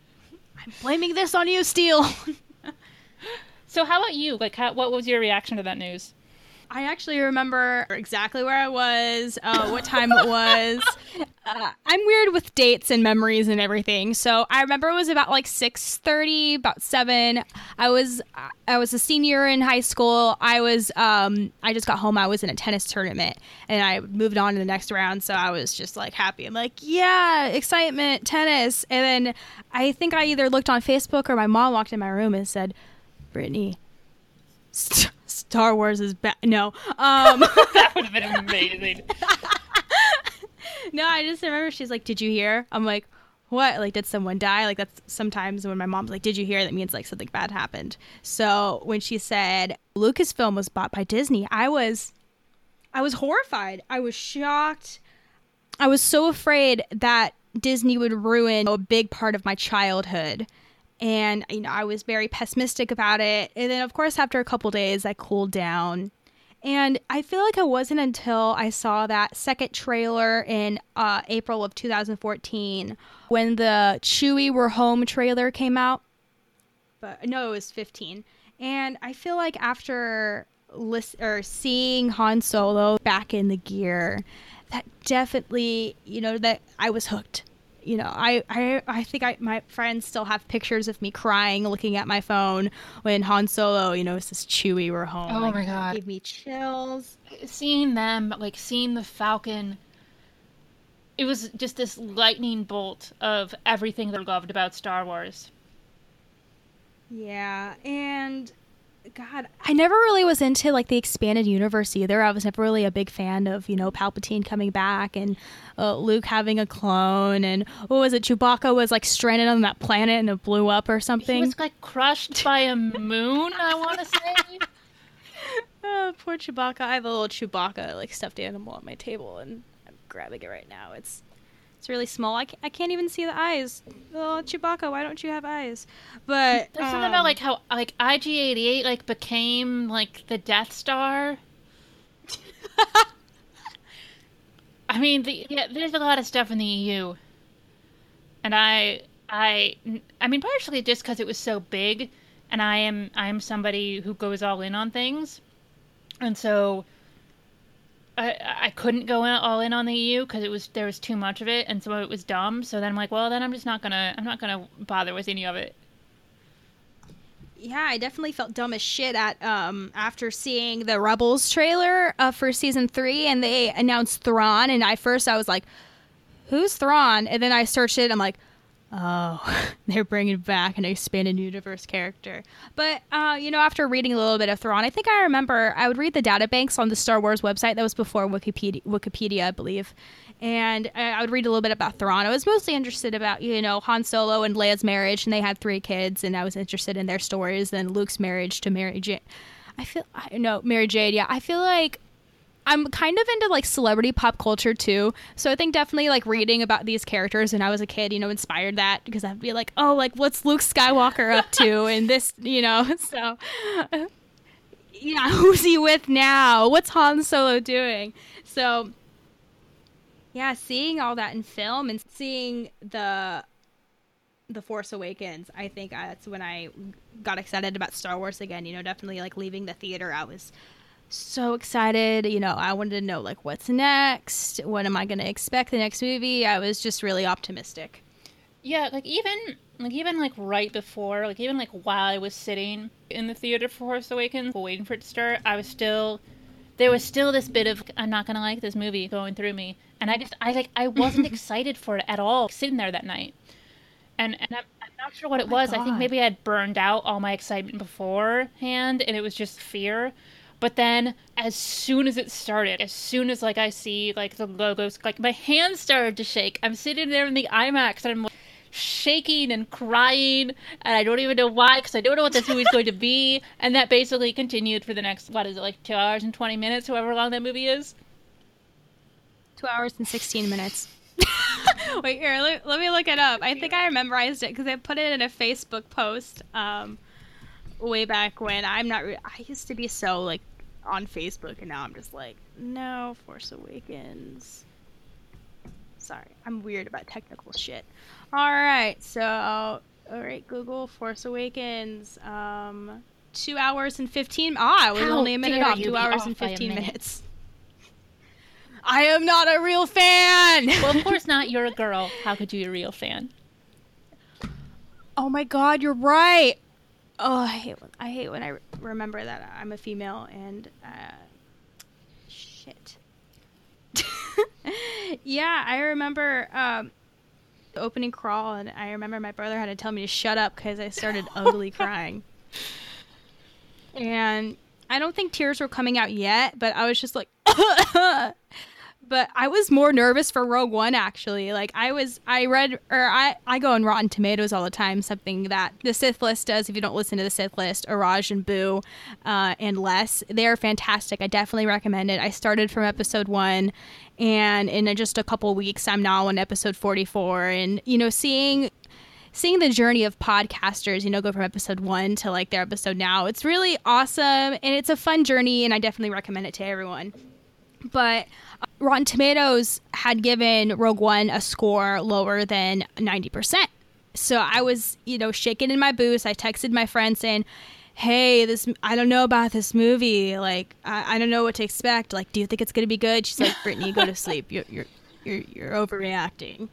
S2: I'm blaming this on you, Steele.
S1: so how about you? Like, how, what was your reaction to that news?
S2: I actually remember exactly where I was, uh, what time it was. Uh, I'm weird with dates and memories and everything, so I remember it was about like 6:30, about seven. I was I was a senior in high school. I was um, I just got home. I was in a tennis tournament, and I moved on to the next round. So I was just like happy. I'm like, yeah, excitement, tennis. And then I think I either looked on Facebook or my mom walked in my room and said, "Brittani, St- Star Wars is bad." No, um.
S1: that would have been amazing.
S2: No, I just remember she's like, "Did you hear?" I'm like, "What? Like, did someone die?" Like that's sometimes when my mom's like, "Did you hear?" That means like something bad happened. So when she said Lucasfilm was bought by Disney, I was, I was horrified. I was shocked. I was so afraid that Disney would ruin a big part of my childhood. And, you know, I was very pessimistic about it. And then, of course, after a couple days, I cooled down. And I feel like it wasn't until I saw that second trailer in uh, April of 2014 when the Chewie We're Home trailer came out. But no, it was 15. And I feel like after list or seeing Han Solo back in the gear, that definitely, you know, that I was hooked. You know, I, I, I think I, my friends still have pictures of me crying, looking at my phone when Han Solo, you know, says Chewie, we're home.
S1: Oh
S2: like,
S1: my god,
S2: gave me chills.
S1: Seeing them, like seeing the Falcon, it was just this lightning bolt of everything that I loved about Star Wars.
S2: Yeah, and God, I never really was into like the expanded universe either. I was never really a big fan of you know Palpatine coming back and uh, Luke having a clone and what was it? Chewbacca was like stranded on that planet and it blew up or something. He
S1: was like crushed by a moon. I want to say.
S2: oh, poor Chewbacca. I have a little Chewbacca like stuffed animal on my table and I'm grabbing it right now. It's it's really small. I can't, I can't even see the eyes. Oh, Chewbacca, why don't you have eyes? But
S1: there's um, something about like how like IG88 like became like the Death Star. I mean, the, yeah, there's a lot of stuff in the EU, and I, I, I mean, partially just because it was so big, and I am, I am somebody who goes all in on things, and so I, couldn't go all in on the EU because it was there was too much of it and so it was dumb. So then I'm like, well, then I'm just not gonna I'm not gonna bother with any of it.
S2: Yeah, I definitely felt dumb as shit at um after seeing the Rebels trailer uh, for season three and they announced Thrawn and I first I was like, who's Thrawn? And then I searched it. I'm like, oh, they're bringing back an expanded universe character. But, uh, you know, after reading a little bit of Thrawn, I think I remember I would read the databanks on the Star Wars website. That was before Wikipedia, Wikipedia I believe. And I would read a little bit about Thrawn. I was mostly interested about, you know, Han Solo and Leia's marriage, and they had three kids, and I was interested in their stories. and Luke's marriage to Mary Jane. I feel, I know, Mara Jade, yeah. I feel like I'm kind of into like celebrity pop culture too. So I think definitely like reading about these characters when I was a kid, you know, inspired that because I'd be like, oh, like what's Luke Skywalker up to and this, you know, so yeah, who's he with now? What's Han Solo doing? So yeah, seeing all that in film and seeing the the Force Awakens, I think that's when I got excited about Star Wars again. You know, definitely like leaving the theater, I was so excited. You know, I wanted to know like what's next. What am I going to expect the next movie? I was just really optimistic.
S1: Yeah, like even like even like right before, like even like while I was sitting in the theater for Force Awakens, waiting for it to start, I was still there was still this bit of I'm not gonna like this movie going through me, and I just I like I wasn't excited for it at all sitting there that night, and and I'm, I'm not sure what it oh was. God. I think maybe I had burned out all my excitement beforehand, and it was just fear. But then as soon as it started, as soon as like I see like the logos, like my hands started to shake. I'm sitting there in the IMAX and I'm like, shaking and crying and I don't even know why because I don't know what this movie's going to be. And that basically continued for the next what is it like two hours and twenty minutes, however long that movie is.
S2: Two hours and sixteen minutes. Wait here, let, let, me look it up. I think I memorized it because I put it in a Facebook post. Um, way back when I'm not. Re- I used to be so like on Facebook, and now I'm just like, no, Force Awakens. Sorry, I'm weird about technical shit. All right, so all right, Google Force Awakens. Um, two hours and fifteen. Ah, I was How only a minute off. Two hours and fifteen minutes. I am not a real fan.
S1: well, of course not. You're a girl. How could you be a real fan?
S2: Oh my god, you're right oh, I hate when, I hate when I remember that I'm a female and uh, shit. yeah, I remember um, the opening crawl, and I remember my brother had to tell me to shut up because I started ugly crying. And I don't think tears were coming out yet, but I was just like, but I was more nervous for Rogue One actually. Like I was, I read or I I go on Rotten Tomatoes all the time. Something that the Sith List does. If you don't listen to the Sith List, Iraj and Boo, uh, and Les, they are fantastic. I definitely recommend it. I started from episode one, and in just a couple weeks, I'm now on episode 44. And you know, seeing seeing the journey of podcasters, you know, go from episode one to like their episode now, it's really awesome and it's a fun journey, and I definitely recommend it to everyone. But uh, Rotten Tomatoes had given Rogue One a score lower than 90%. So I was, you know, shaking in my boots. I texted my friend saying, Hey, this, I don't know about this movie. Like, I, I don't know what to expect. Like, do you think it's going to be good? She's like, Brittani, go to sleep. You're, you're, you're, you're overreacting.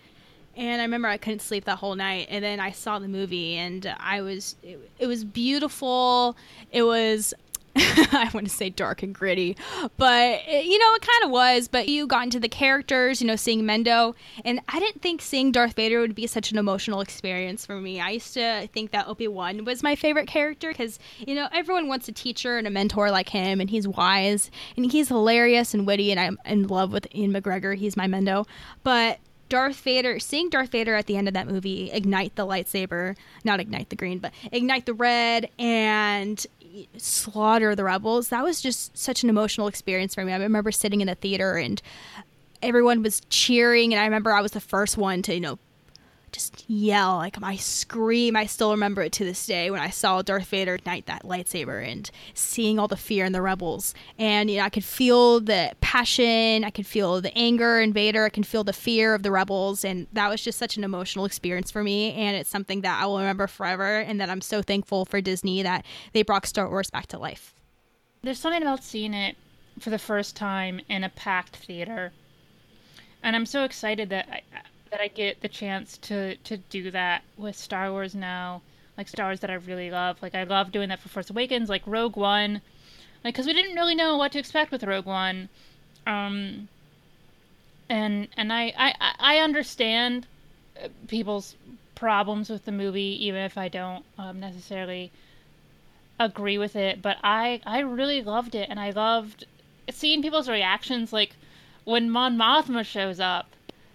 S2: And I remember I couldn't sleep that whole night. And then I saw the movie and I was, it, it was beautiful. It was I want to say dark and gritty, but it, you know, it kind of was. But you got into the characters, you know, seeing Mendo, and I didn't think seeing Darth Vader would be such an emotional experience for me. I used to think that Obi Wan was my favorite character because, you know, everyone wants a teacher and a mentor like him, and he's wise and he's hilarious and witty, and I'm in love with Ewan McGregor. He's my Mendo. But Darth Vader, seeing Darth Vader at the end of that movie ignite the lightsaber, not ignite the green, but ignite the red and slaughter the rebels. That was just such an emotional experience for me. I remember sitting in the theater and everyone was cheering and i remember i was the first one to you know just yell like my scream. I still remember it to this day when i saw darth vader ignite that lightsaber and seeing all the fear in the rebels. And you know i could feel the passion i could feel the anger in vader i can feel the fear of the rebels. And that was just such an emotional experience for me. And it's something that i will remember forever and that i'm so thankful for disney that they brought star wars back to life.
S1: There's something about seeing it for the first time in a packed theater. And i'm so excited that I, that I get the chance to to do that with Star Wars now, like Star Wars that I really love. Like I love doing that for Force Awakens, like Rogue One, like because we didn't really know what to expect with Rogue One, um, and and I I I understand uh, people's problems with the movie, even if I don't um, necessarily agree with it. But I I really loved it, and I loved seeing people's reactions, like when Mon Mothma shows up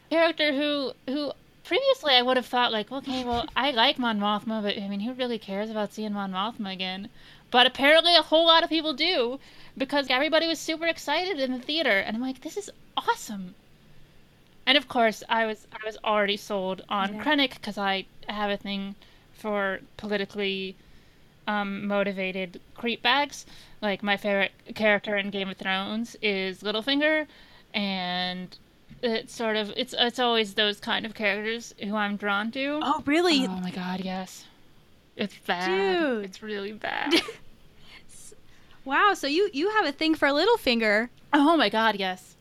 S1: character who who previously I would have thought like, okay, well, I like Mon Mothma, but I mean, who really cares about seeing Mon Mothma again? But apparently, a whole lot of people do because everybody was super excited in the theater, and I'm like, this is awesome. And of course, I was I was already sold on yeah. Krennic because I have a thing for politically um, motivated creep bags. Like my favorite character in Game of Thrones is Littlefinger, and it's sort of it's it's always those kind of characters who I'm drawn to.
S2: Oh, really?
S1: Oh my god, yes. It's bad. Dude. It's really bad.
S2: wow, so you you have a thing for Littlefinger.
S1: Oh my god, yes.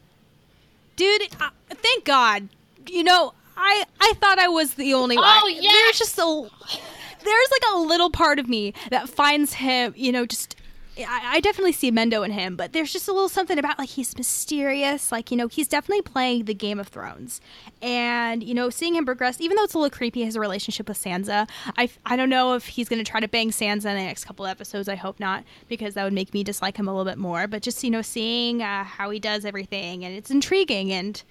S2: Dude, uh, thank God. You know, I I thought I was the only one.
S1: Oh, yeah.
S2: There's just a there's like a little part of me that finds him, you know, just I, I, definitely see Mendo in him, but there's just a little something about like he's mysterious. Like, you know, he's definitely playing the Game of Thrones. And, you know, seeing him progress, even though it's a little creepy, his relationship with Sansa, I, I don't know if he's going to try to bang Sansa in the next couple episodes. I hope not, because that would make me dislike him a little bit more. But just, you know, seeing uh, how he does everything, and it's intriguing. And,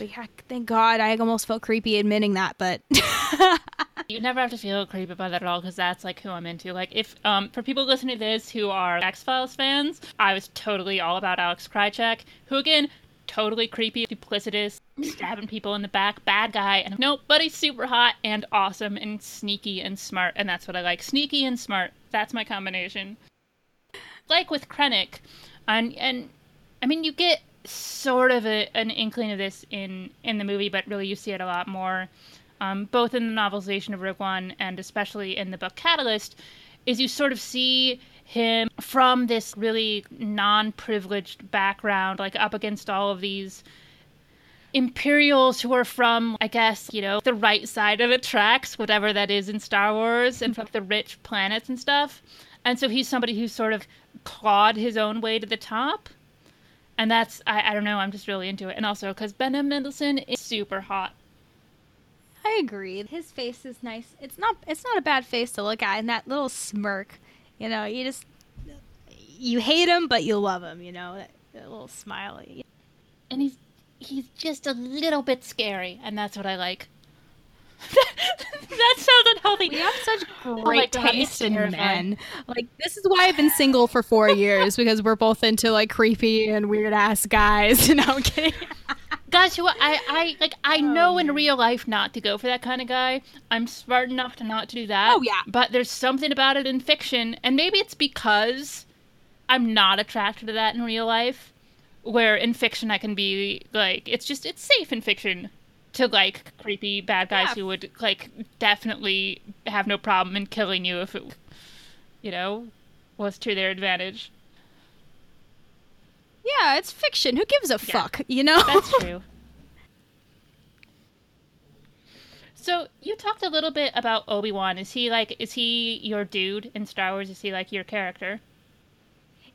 S2: yeah, thank God, I almost felt creepy admitting that, but.
S1: you never have to feel creepy about that at all because that's like who I'm into. Like if um for people listening to this who are X Files fans, I was totally all about Alex Krycek, who again totally creepy, duplicitous, stabbing people in the back, bad guy, and nope, but he's super hot and awesome and sneaky and smart, and that's what I like. Sneaky and smart. That's my combination. Like with Krennic, and and I mean you get sort of a, an inkling of this in in the movie, but really you see it a lot more um, both in the novelization of Rogue One and especially in the book Catalyst, is you sort of see him from this really non privileged background, like up against all of these Imperials who are from, I guess, you know, the right side of the tracks, whatever that is in Star Wars, and from the rich planets and stuff. And so he's somebody who's sort of clawed his own way to the top. And that's, I, I don't know, I'm just really into it. And also because Ben Mendelsohn is super hot.
S2: I agree. His face is nice. It's not it's not a bad face to look at and that little smirk. You know, you just you hate him but you love him, you know. That, that little smiley.
S1: And he's he's just a little bit scary, and that's what I like. That sounds unhealthy.
S2: We have such
S1: oh
S2: great
S1: God, it's
S2: taste in men. Like this is why I've been single for four years because we're both into like creepy and weird ass guys. no, I'm kidding.
S1: Guys, who I, I like, I oh, know in real life not to go for that kind of guy. I'm smart enough to not to do that.
S2: Oh, yeah.
S1: But there's something about it in fiction, and maybe it's because I'm not attracted to that in real life. Where in fiction I can be like, it's just it's safe in fiction to like creepy bad guys
S2: Yeah.
S1: who would like definitely have no problem in killing you if it, you know, was to their advantage.
S2: Yeah, it's fiction. Who gives a fuck? You know.
S1: That's true. So you talked a little bit about Obi Wan. Is he like is he your dude in Star Wars? Is he like your character?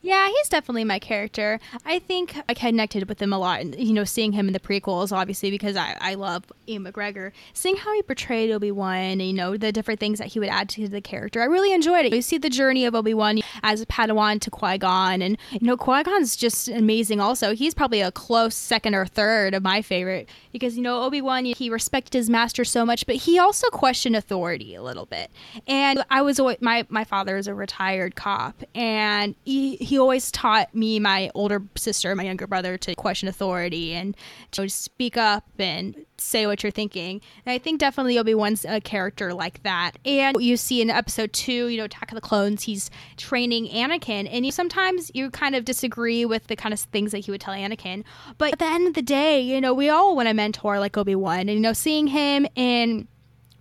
S2: Yeah, he's definitely my character. I think I connected with him a lot. and, You know, seeing him in the prequels, obviously, because I, I love Ewan McGregor. Seeing how he portrayed Obi Wan, you know, the different things that he would add to the character, I really enjoyed it. You see the journey of Obi Wan as a Padawan to Qui Gon, and, you know, Qui Gon's just amazing also. He's probably a close second or third of my favorite because, you know, Obi Wan, he respected his master so much, but he also questioned authority a little bit. And I was my, my father is a retired cop, and he, he always taught me, my older sister, my younger brother, to question authority and to speak up and say what you're thinking. And I think definitely Obi Wan's a character like that. And you see in episode two, you know, Attack of the Clones, he's training Anakin, and you, sometimes you kind of disagree with the kind of things that he would tell Anakin. But at the end of the day, you know, we all want a mentor like Obi Wan, and you know, seeing him in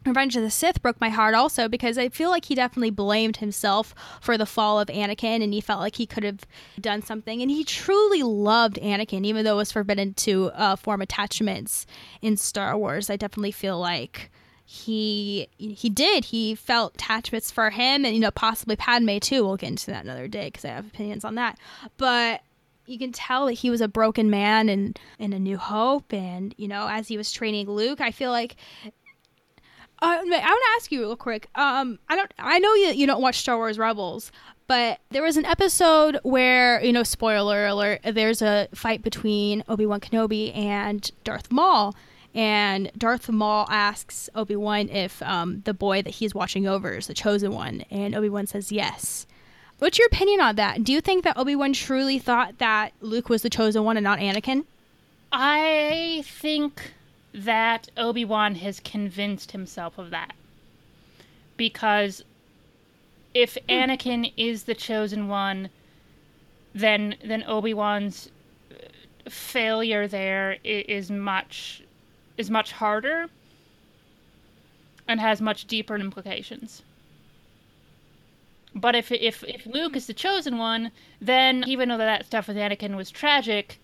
S2: Revenge of the Sith broke my heart also because I feel like he definitely blamed himself for the fall of Anakin and he felt like he could have done something. And he truly loved Anakin, even though it was forbidden to uh, form attachments in Star Wars. I definitely feel like he he did. He felt attachments for him and, you know, possibly Padme too. We'll get into that another day because I have opinions on that. But you can tell that he was a broken man and in a new hope and you know as he was training luke i feel like I want to ask you real quick. Um, I don't. I know you. You don't watch Star Wars Rebels, but there was an episode where you know, spoiler alert. There's a fight between Obi Wan Kenobi and Darth Maul, and Darth Maul asks Obi Wan if um, the boy that he's watching over is the chosen one, and Obi Wan says yes. What's your opinion on that? Do you think that Obi Wan truly thought that Luke was the chosen one and not Anakin?
S1: I think that Obi Wan has convinced himself of that. Because if hmm. Anakin is the chosen one, then then Obi Wan's uh, failure there is much is much harder and has much deeper implications. But if if if Luke is the chosen one, then even though that stuff with Anakin was tragic,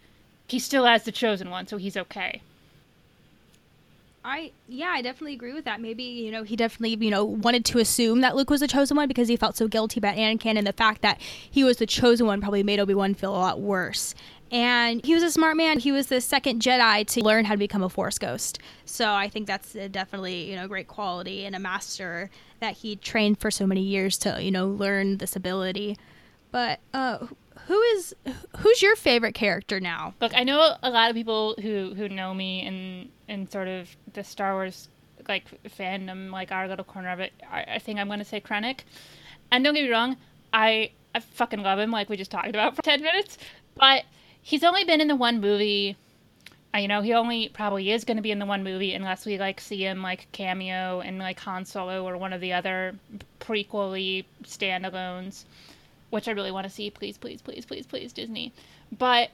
S1: he still has the chosen one, so he's okay.
S2: I yeah, I definitely agree with that. Maybe you know he definitely you know wanted to assume that Luke was the chosen one because he felt so guilty about Anakin, and the fact that he was the chosen one probably made Obi Wan feel a lot worse. And he was a smart man. He was the second Jedi to learn how to become a Force ghost. So I think that's definitely you know great quality and a master that he trained for so many years to you know learn this ability. But uh, who is who's your favorite character now?
S1: Look, I know a lot of people who who know me in in sort of the Star Wars like fandom, like our little corner of it. I, I think I'm going to say Krennic. And don't get me wrong, I I fucking love him, like we just talked about for ten minutes. But he's only been in the one movie. You know, he only probably is going to be in the one movie unless we like see him like cameo in like Han Solo or one of the other prequely standalones, which I really want to see. Please, please, please, please, please, Disney. But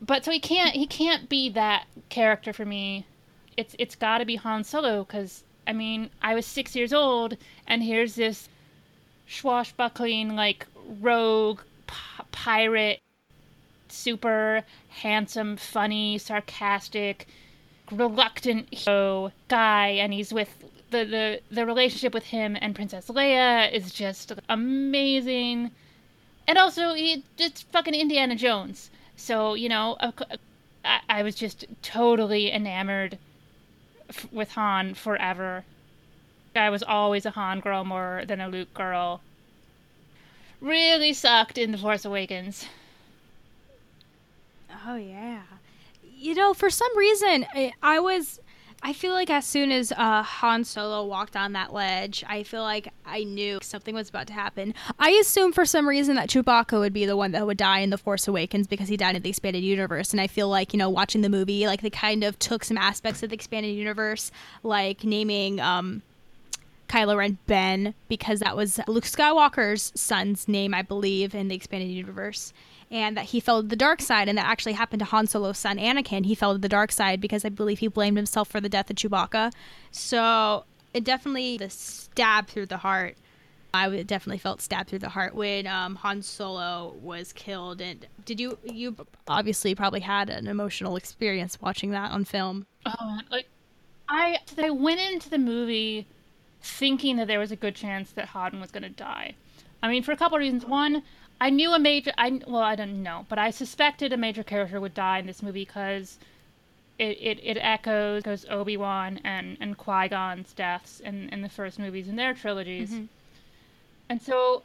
S1: but so he can't he can't be that character for me. It's it's got to be Han Solo because I mean I was six years old and here's this swashbuckling like rogue p- pirate, super handsome, funny, sarcastic, reluctant hero guy, and he's with the the the relationship with him and Princess Leia is just amazing. And also, he, it's fucking Indiana Jones. So, you know, I, was just totally enamored with Han forever. I was always a Han girl more than a Luke girl. Really sucked in The Force Awakens.
S2: Oh yeah. you know, for some reason, I, I was. I feel like as soon as uh, Han Solo walked on that ledge, I feel like I knew something was about to happen. I assumed for some reason that Chewbacca would be the one that would die in The Force Awakens because he died in the expanded universe. And I feel like, you know, watching the movie, like they kind of took some aspects of the expanded universe, like naming um, Kylo Ren Ben because that was Luke Skywalker's son's name, I believe, in the expanded universe. And that he fell to the dark side, and that actually happened to Han Solo's son Anakin. He fell to the dark side because I believe he blamed himself for the death of Chewbacca. So it definitely the stab through the heart. I definitely felt stabbed through the heart when um, Han Solo was killed. And did you you obviously probably had an emotional experience watching that on film?
S1: Oh, like I I went into the movie thinking that there was a good chance that Han was going to die. I mean, for a couple of reasons. One, I knew a major. I well, I don't know, but I suspected a major character would die in this movie because it, it, it echoes goes Obi Wan and and Qui Gon's deaths in in the first movies in their trilogies,
S2: Mhm.
S1: and so,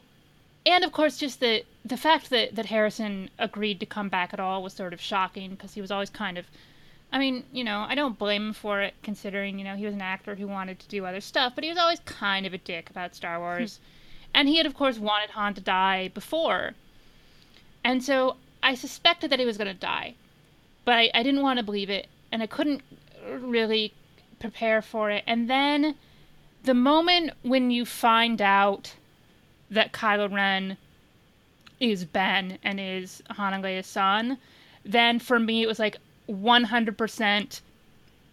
S1: and of course, just the the fact that that Harrison agreed to come back at all was sort of shocking because he was always kind of. I mean, you know, I don't blame him for it, considering you know he was an actor who wanted to do other stuff, but he was always kind of a dick about Star Wars, and he had of course wanted Han to die before, and so I suspected that he was going to die, but I, I didn't want to believe it, and I couldn't really prepare for it. And then the moment when you find out that Kylo Ren is Ben and is Han and Leia's son, then for me it was like 100%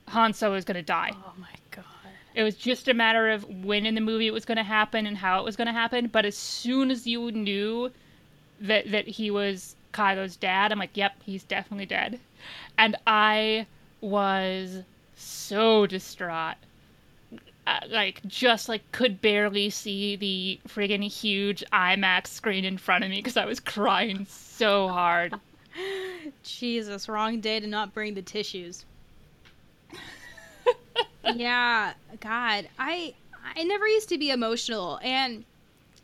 S1: Han Solo is going to die.
S2: Oh my god.
S1: It was just a matter of when in the movie it was going to happen and how it was going to happen. But as soon as you knew that that he was Kylo's dad, I'm like, yep, he's definitely dead. And I was so distraught. Uh, like just like could barely see the friggin' huge IMAX screen in front of me because I was crying so hard.
S2: Jesus, wrong day to not bring the tissues. yeah, God, I I never used to be emotional, and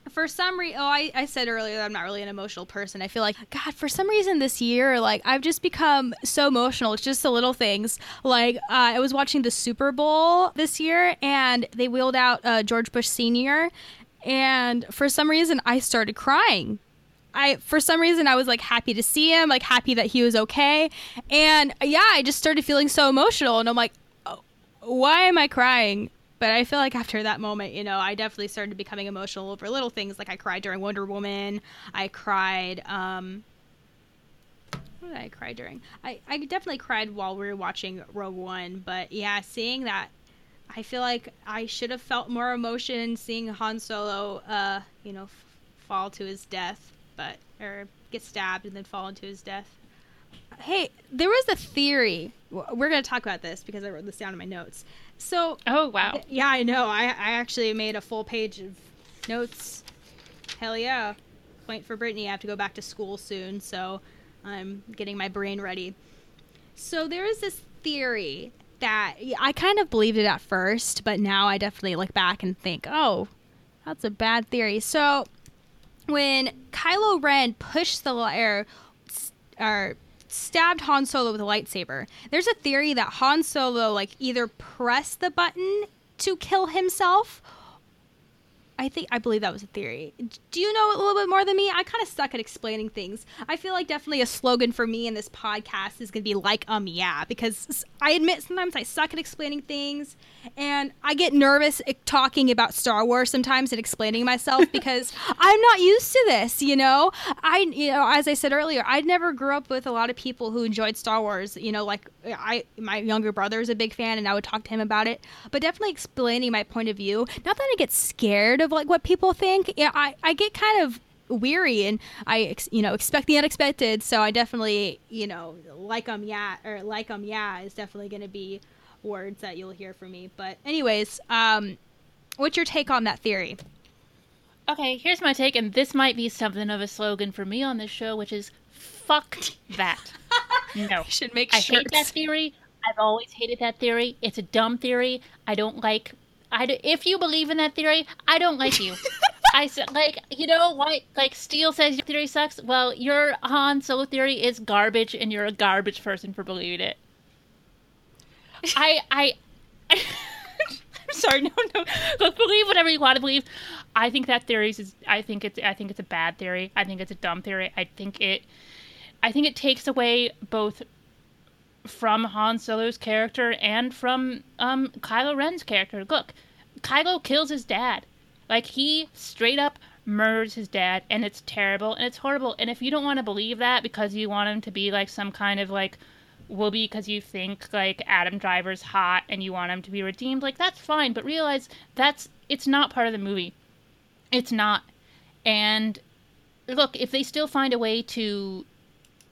S2: for some reason, oh, I, I said earlier that I'm not really an emotional person. I feel like God, for some reason this year, like I've just become so emotional. It's just the little things. Like uh, I was watching the Super Bowl this year, and they wheeled out uh, George Bush Senior, and for some reason I started crying. I for some reason I was like happy to see him, like happy that he was okay, and yeah, I just started feeling so emotional, and I'm like, why am I crying? But I feel like after that moment, you know, I definitely started becoming emotional over little things. Like I cried during Wonder Woman. I cried. Um, what did I cry during? I, I definitely cried while we were watching Rogue One. But yeah, seeing that, I feel like I should have felt more emotion seeing Han Solo, uh, you know, f- fall to his death, but or get stabbed and then fall into his death. Hey, there was a theory. We're gonna talk about this because I wrote this down in my notes. So
S1: Oh wow.
S2: yeah, I know. I I actually made a full page of notes. Hell yeah. Point for Brittani. I have to go back to school soon, so I'm getting my brain ready. So there is this theory that I kind of believed it at first, but now I definitely look back and think, oh, that's a bad theory. So when Kylo Ren pushed the or, er, or stabbed Han Solo with a lightsaber, there's a theory that Han Solo like either pressed the button to kill himself. I think I believe that was a theory. Do you know a little bit more than me? I kind of suck at explaining things. I feel like definitely a slogan for me in this podcast is going to be like um yeah because I admit sometimes I suck at explaining things and I get nervous talking about Star Wars sometimes and explaining myself because I'm not used to this, you know? I you know, as I said earlier, I never grew up with a lot of people who enjoyed Star Wars, you know, like I my younger brother is a big fan and I would talk to him about it, but definitely explaining my point of view. Not that I get scared of like what people think. Yeah, I I get kind of weary and I ex- you know expect the unexpected. So I definitely you know like um yeah or like um yeah is definitely going to be words that you'll hear from me. But anyways, um, what's your take on that theory?
S1: Okay, here's my take, and this might be something of a slogan for me on this show, which is "fuck that." No,
S2: should make
S1: I hate that theory. I've always hated that theory. It's a dumb theory. I don't like. I d- if you believe in that theory, I don't like you. I said like you know what like Steele says your theory sucks. Well, your Han Solo theory is garbage, and you're a garbage person for believing it. I I. I'm sorry, no, no. Look, believe whatever you want to believe. I think that theory is. I think it's. I think it's a bad theory. I think it's a dumb theory. I think it. I think it takes away both from Han Solo's character and from um, Kylo Ren's character. Look, Kylo kills his dad. Like he straight up murders his dad, and it's terrible and it's horrible. And if you don't want to believe that because you want him to be like some kind of like will be because you think like Adam Driver's hot and you want him to be redeemed, like that's fine. But realize that's it's not part of the movie. It's not. And look, if they still find a way to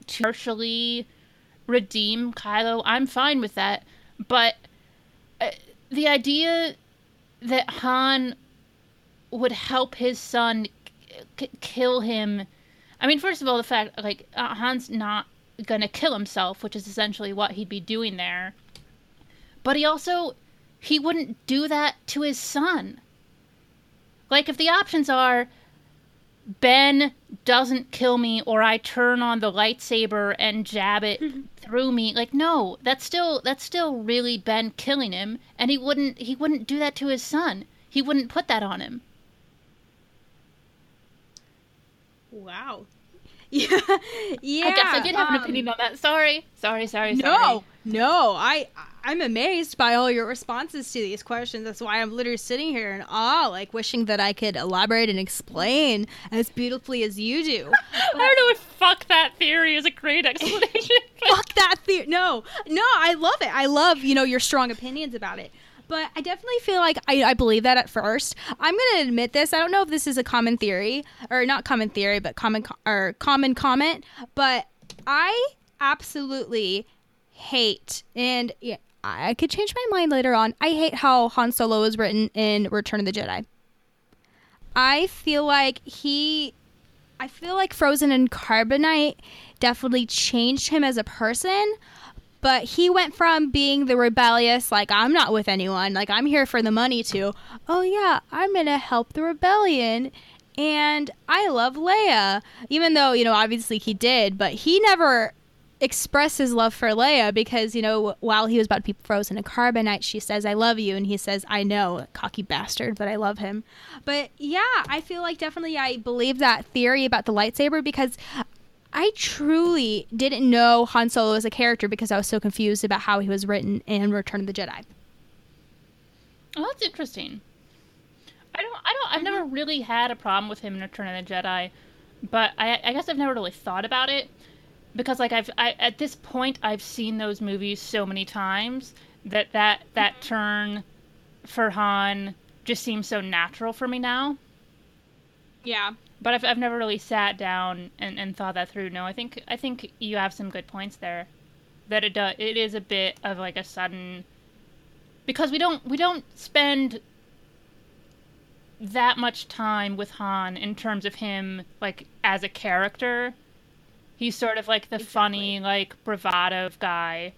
S1: to partially redeem Kylo, I'm fine with that. But uh, the idea that Han would help his son kill him. I mean, first of all, the fact like uh, Han's not gonna kill himself, which is essentially what he'd be doing there. But he also he wouldn't do that to his son. Like if the options are Ben doesn't kill me or I turn on the lightsaber and jab it through me. Like no, that's still that's still really Ben killing him and he wouldn't he wouldn't do that to his son. He wouldn't put that on him.
S3: Wow. Yeah. yeah.
S1: I guess I did have an
S3: um,
S1: opinion on that. Sorry. Sorry, sorry, sorry.
S3: No, no. I I'm amazed by all your responses to these questions. That's why I'm literally sitting here in awe, like wishing that I could elaborate and explain as beautifully as you do.
S1: I don't know if fuck that theory is a great explanation.
S3: Fuck that theory. No, no. I love it. I love you know your strong opinions about it. But I definitely feel like I, I believe that at first. I'm gonna admit this. I don't know if this is a common theory or not common theory, but common co- or common comment. But I absolutely hate and yeah, I could change my mind later on. I hate how Han Solo is written in Return of the Jedi. I feel like he I feel like Frozen and Carbonite definitely changed him as a person, but he went from being the rebellious, like I'm not with anyone, like I'm here for the money to, oh yeah, I'm going to help the rebellion and I love Leia. Even though, you know, obviously he did, but he never expressed his love for Leia because, you know, while he was about to be frozen in carbonite, she says, I love you. And he says, I know, cocky bastard, but I love him. But yeah, I feel like definitely I believe that theory about the lightsaber because I truly didn't know Han Solo as a character because I was so confused about how he was written in Return of the Jedi.
S1: oh, that's interesting. I don't. I don't. I've mm-hmm. never really had a problem with him in Return of the Jedi, but I, I guess I've never really thought about it because, like, I've I, at this point I've seen those movies so many times that that that mm-hmm. turn for Han just seems so natural for me now.
S3: Yeah.
S1: But I've, I've never really sat down and, and thought that through. No, I think I think you have some good points there. That it does it is a bit of like a sudden because we don't we don't spend that much time with Han in terms of him like as a character. He's sort of like the funny like bravado guy.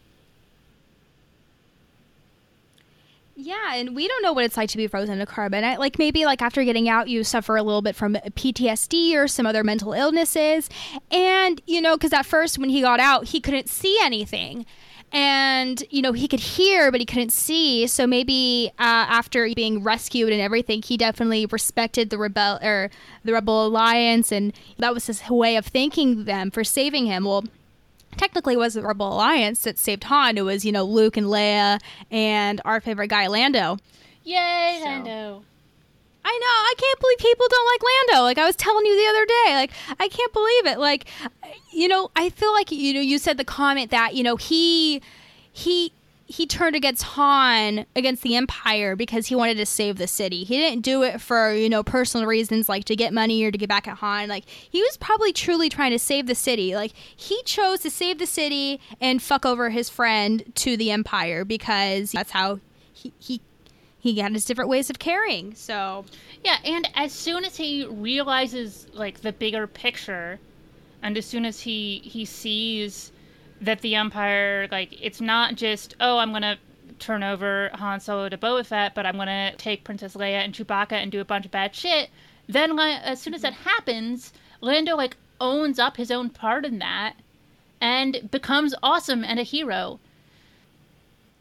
S2: Yeah, and we don't know what it's like to be frozen to a carbonite. Like maybe like after getting out, you suffer a little bit from PTSD or some other mental illnesses, and you know, because at first when he got out, he couldn't see anything, and you know he could hear but he couldn't see. So maybe uh, after being rescued and everything, he definitely respected the rebel or the Rebel Alliance, and that was his way of thanking them for saving him. Well technically it was the Rebel Alliance that saved Han. It was, you know, Luke and Leia and our favorite guy, Lando.
S1: Yay,
S2: So-
S1: Lando.
S2: I know. I can't believe people don't like Lando. Like I was telling you the other day. Like I can't believe it. Like you know, I feel like you know you said the comment that, you know, he he he turned against Han against the Empire because he wanted to save the city. He didn't do it for, you know, personal reasons like to get money or to get back at Han. Like he was probably truly trying to save the city. Like he chose to save the city and fuck over his friend to the Empire because that's how he he he had his different ways of caring. So
S1: Yeah, and as soon as he realizes like the bigger picture, and as soon as he he sees that the Empire like it's not just oh I'm gonna turn over Han Solo to Boba Fett, but I'm gonna take Princess Leia and Chewbacca and do a bunch of bad shit. Then as soon as that happens, Lando like owns up his own part in that and becomes awesome and a hero.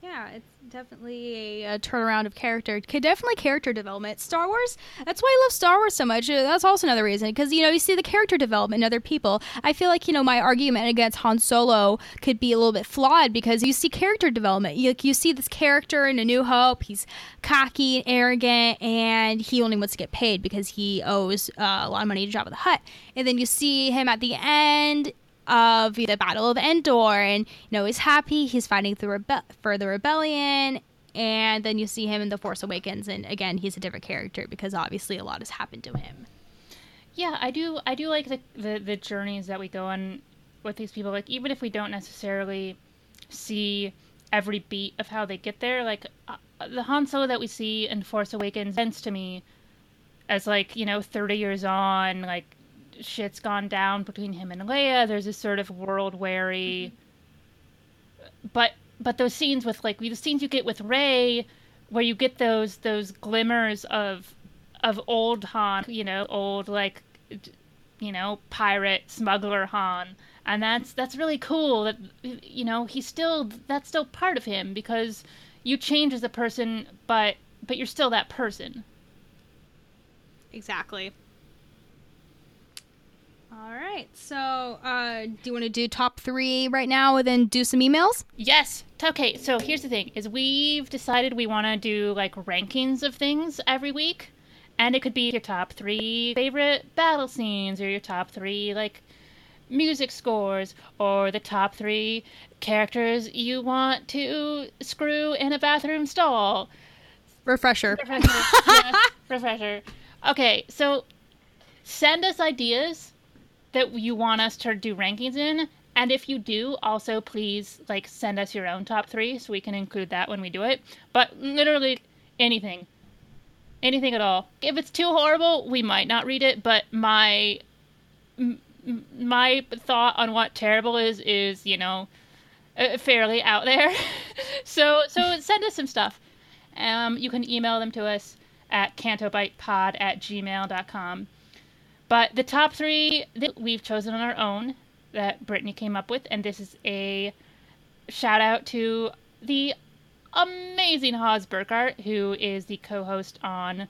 S2: Yeah, it's definitely a, a, turnaround of character. Definitely character development. Star Wars. That's why I love Star Wars so much. Uh, that's also another reason because you know you see the character development in other people. I feel like you know my argument against Han Solo could be a little bit flawed because you see character development. You you see this character in A New Hope. He's cocky and arrogant, and he only wants to get paid because he owes uh, a lot of money to Jabba the Hutt. And then you see him at the end of the Battle of Endor, and you know he's happy. He's fighting through rebe- for the rebellion, and then you see him in the Force Awakens, and again he's a different character because obviously a lot has happened to him.
S1: Yeah, I do. I do like the the, the journeys that we go on with these people. Like even if we don't necessarily see every beat of how they get there, like uh, the Han Solo that we see in Force Awakens sense to me as like you know 30 years on like shit's gone down between him and Leia. There's this sort of world weary. But but those scenes with like the scenes you get with Rey, where you get those those glimmers of of old Han, you know, old like you know pirate smuggler Han, and that's that's really cool. That you know he's still that's still part of him because you change as a person, but but you're still that person.
S2: Exactly. All right. So, uh, do you want to do top three right now and then do some emails?
S1: Yes. Okay. So here's the thing: is we've decided we want to do like rankings of things every week, and it could be your top three favorite battle scenes, or your top three like music scores, or the top three characters you want to screw in a bathroom stall.
S2: Refresher.
S1: Refresher. yes, refresher. Okay. So send us ideas that you want us to do rankings in. And if you do, also please like send us your own top three so we can include that when we do it. But literally anything, anything at all. If it's too horrible, we might not read it. But my my thought on what terrible is is you know uh, fairly out there. so so send us some stuff. Um, you can email them to us at cantobightpod at gmail.com. But the top three that we've chosen on our own that Brittani came up with, and this is a shout out to the amazing Hawes Burkhart, who is the co host on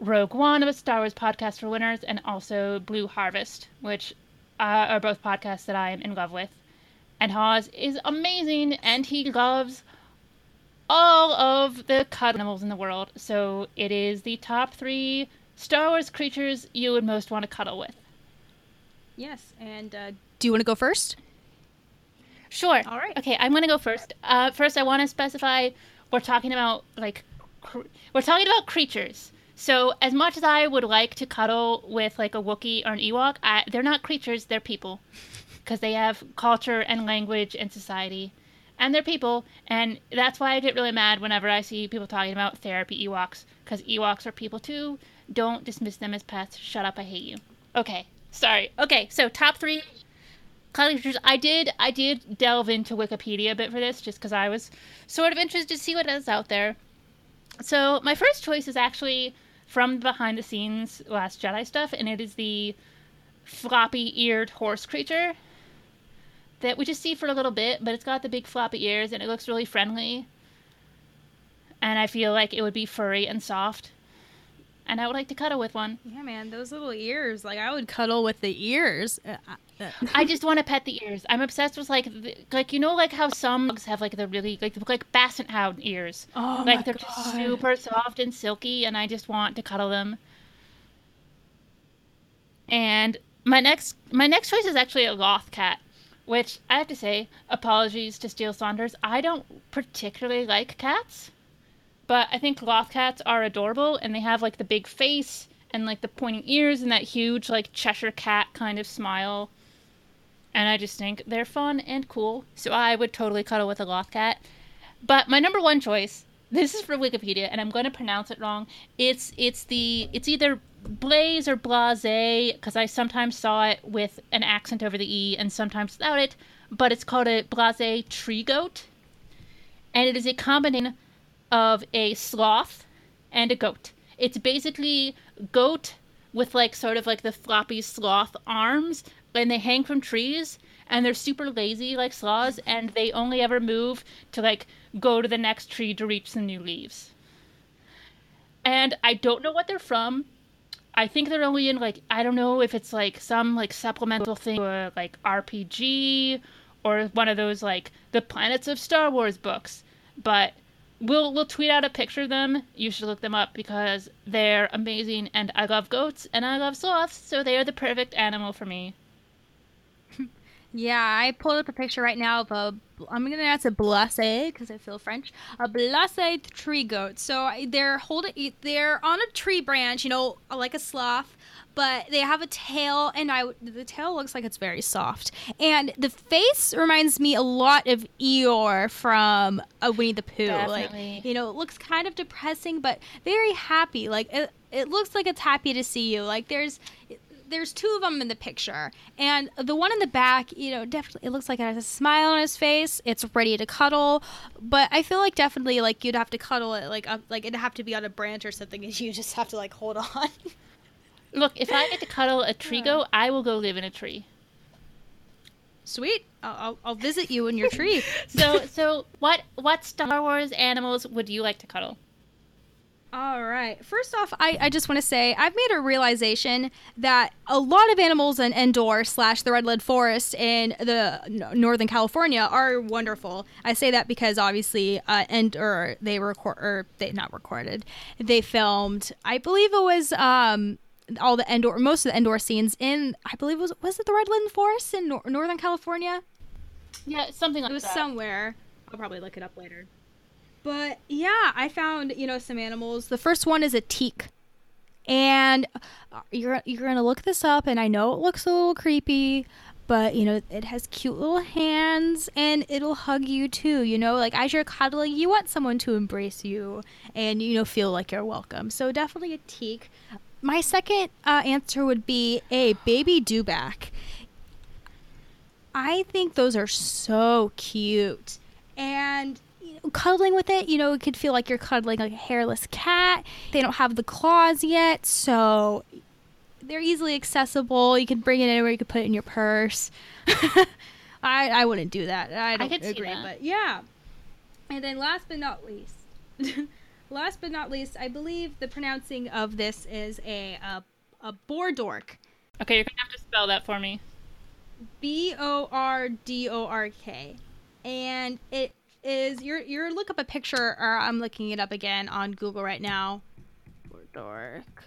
S1: Rogue One of a Star Wars podcast for winners, and also Blue Harvest, which uh, are both podcasts that I am in love with. And Hawes is amazing, and he loves all of the cut animals in the world. So it is the top three Star Wars creatures you would most want to cuddle with.
S2: Yes, and uh, do you want to go first?
S1: Sure.
S2: All right.
S1: Okay, I'm going to go first. Uh, first, I want to specify we're talking about like cr- we're talking about creatures. So, as much as I would like to cuddle with like a Wookiee or an Ewok, I, they're not creatures; they're people, because they have culture and language and society, and they're people. And that's why I get really mad whenever I see people talking about therapy Ewoks, because Ewoks are people too. Don't dismiss them as pets. Shut up, I hate you. Okay, sorry. Okay, so top three cuddling creatures. I did I did delve into Wikipedia a bit for this just because I was sort of interested to see what is out there. So my first choice is actually from behind the scenes Last Jedi stuff, and it is the floppy eared horse creature that we just see for a little bit, but it's got the big floppy ears and it looks really friendly. And I feel like it would be furry and soft and I would like to cuddle with one.
S2: Yeah, man, those little ears. Like I would cuddle with the ears. Uh,
S1: uh, I just want to pet the ears. I'm obsessed with like the, like you know like how some dogs have like the really like like basset hound ears.
S2: Oh
S1: like
S2: my
S1: they're
S2: God.
S1: just super soft and silky, and I just want to cuddle them. And my next my next choice is actually a loth cat, which I have to say, apologies to Steele Saunders, I don't particularly like cats. But I think loth cats are adorable and they have like the big face and like the pointing ears and that huge like Cheshire cat kind of smile. And I just think they're fun and cool. So I would totally cuddle with a loth cat. But my number one choice, this is for Wikipedia and I'm going to pronounce it wrong. It's it's the it's either Blaze or Blase because I sometimes saw it with an accent over the e and sometimes without it, but it's called a Blase tree goat. And it is a combination of a sloth and a goat. It's basically goat with like sort of like the floppy sloth arms and they hang from trees and they're super lazy like sloths, and they only ever move to like go to the next tree to reach some new leaves. And I don't know what they're from. I think they're only in like I don't know if it's like some like supplemental thing or like RPG or one of those like the Planets of Star Wars books. But we'll we'll tweet out a picture of them. You should look them up because they're amazing and I love goats and I love sloths, so they are the perfect animal for me.
S2: Yeah, I pulled up a picture right now of a. I'm gonna ask a blase because I feel French. A blase tree goat. So they're holding. They're on a tree branch, you know, like a sloth, but they have a tail, and I. The tail looks like it's very soft, and the face reminds me a lot of Eeyore from uh, Winnie the Pooh.
S1: Definitely.
S2: Like, you know, it looks kind of depressing, but very happy. Like it, it looks like it's happy to see you. Like there's there's two of them in the picture, and the one in the back, you know, definitely it looks like it has a smile on his face. It's ready to cuddle, but I feel like definitely like you'd have to cuddle it like up, like it'd have to be on a branch or something, and you just have to like hold on.
S1: Look, if I get to cuddle a tree goat, I will go live in a tree.
S2: Sweet, I'll, I'll, I'll visit you in your tree.
S1: So, so what what Star Wars animals would you like to cuddle?
S2: All right. First off, I, I just want to say I've made a realization that a lot of animals in Endor slash the Redwood Forest in the Northern California are wonderful. I say that because obviously, uh, Endor they record or they not recorded, they filmed. I believe it was um all the Endor most of the Endor scenes in I believe it was was it the Redwood Forest in nor- Northern California?
S1: Yeah, something like that.
S2: It was
S1: that.
S2: somewhere. I'll probably look it up later. But yeah, I found you know some animals. The first one is a Teek, and uh, you're you're gonna look this up, and I know it looks a little creepy, but you know it has cute little hands, and it'll hug you too. You know, like as you're cuddling, you want someone to embrace you, and you know feel like you're welcome. So definitely a Teek. My second uh, answer would be a baby dewback. I think those are so cute. And cuddling with it, you know, it could feel like you're cuddling like a hairless cat. They don't have the claws yet, so they're easily accessible. You can bring it anywhere. You can put it in your purse. I I wouldn't do that. I don't
S1: could see
S2: agree, but yeah. And then last but not least, last but not least, I believe the pronouncing of this is a a, a bordork.
S1: Okay, you're gonna have to spell that for me.
S2: B O R D O R K, and it is you're you're look up a picture or I'm looking it up again on Google right now. Dork.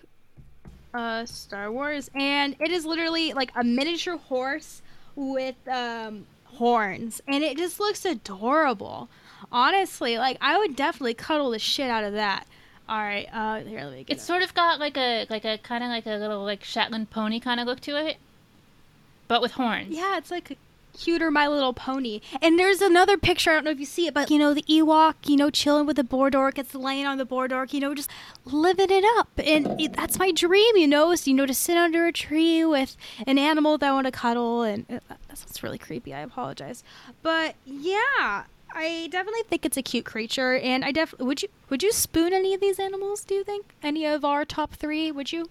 S2: uh, Star Wars, and it is literally like a miniature horse with um horns, and it just looks adorable. Honestly, like I would definitely cuddle the shit out of that. All right, uh, here let me get
S1: It's
S2: it.
S1: sort of got like a like a kind of like a little like Shetland pony kind of look to it, but with horns.
S2: Yeah, it's like a cuter My Little Pony. And there's another picture, I don't know if you see it, but you know, the Ewok, you know, chilling with the Bordork, it's laying on the Bordork, you know, just living it up. And it, that's my dream, you know, is, you know, to sit under a tree with an animal that I want to cuddle. And uh, that sounds really creepy. I apologize. But yeah. I definitely think it's a cute creature, and I definitely would you would you spoon any of these animals? Do you think any of our top three? Would you?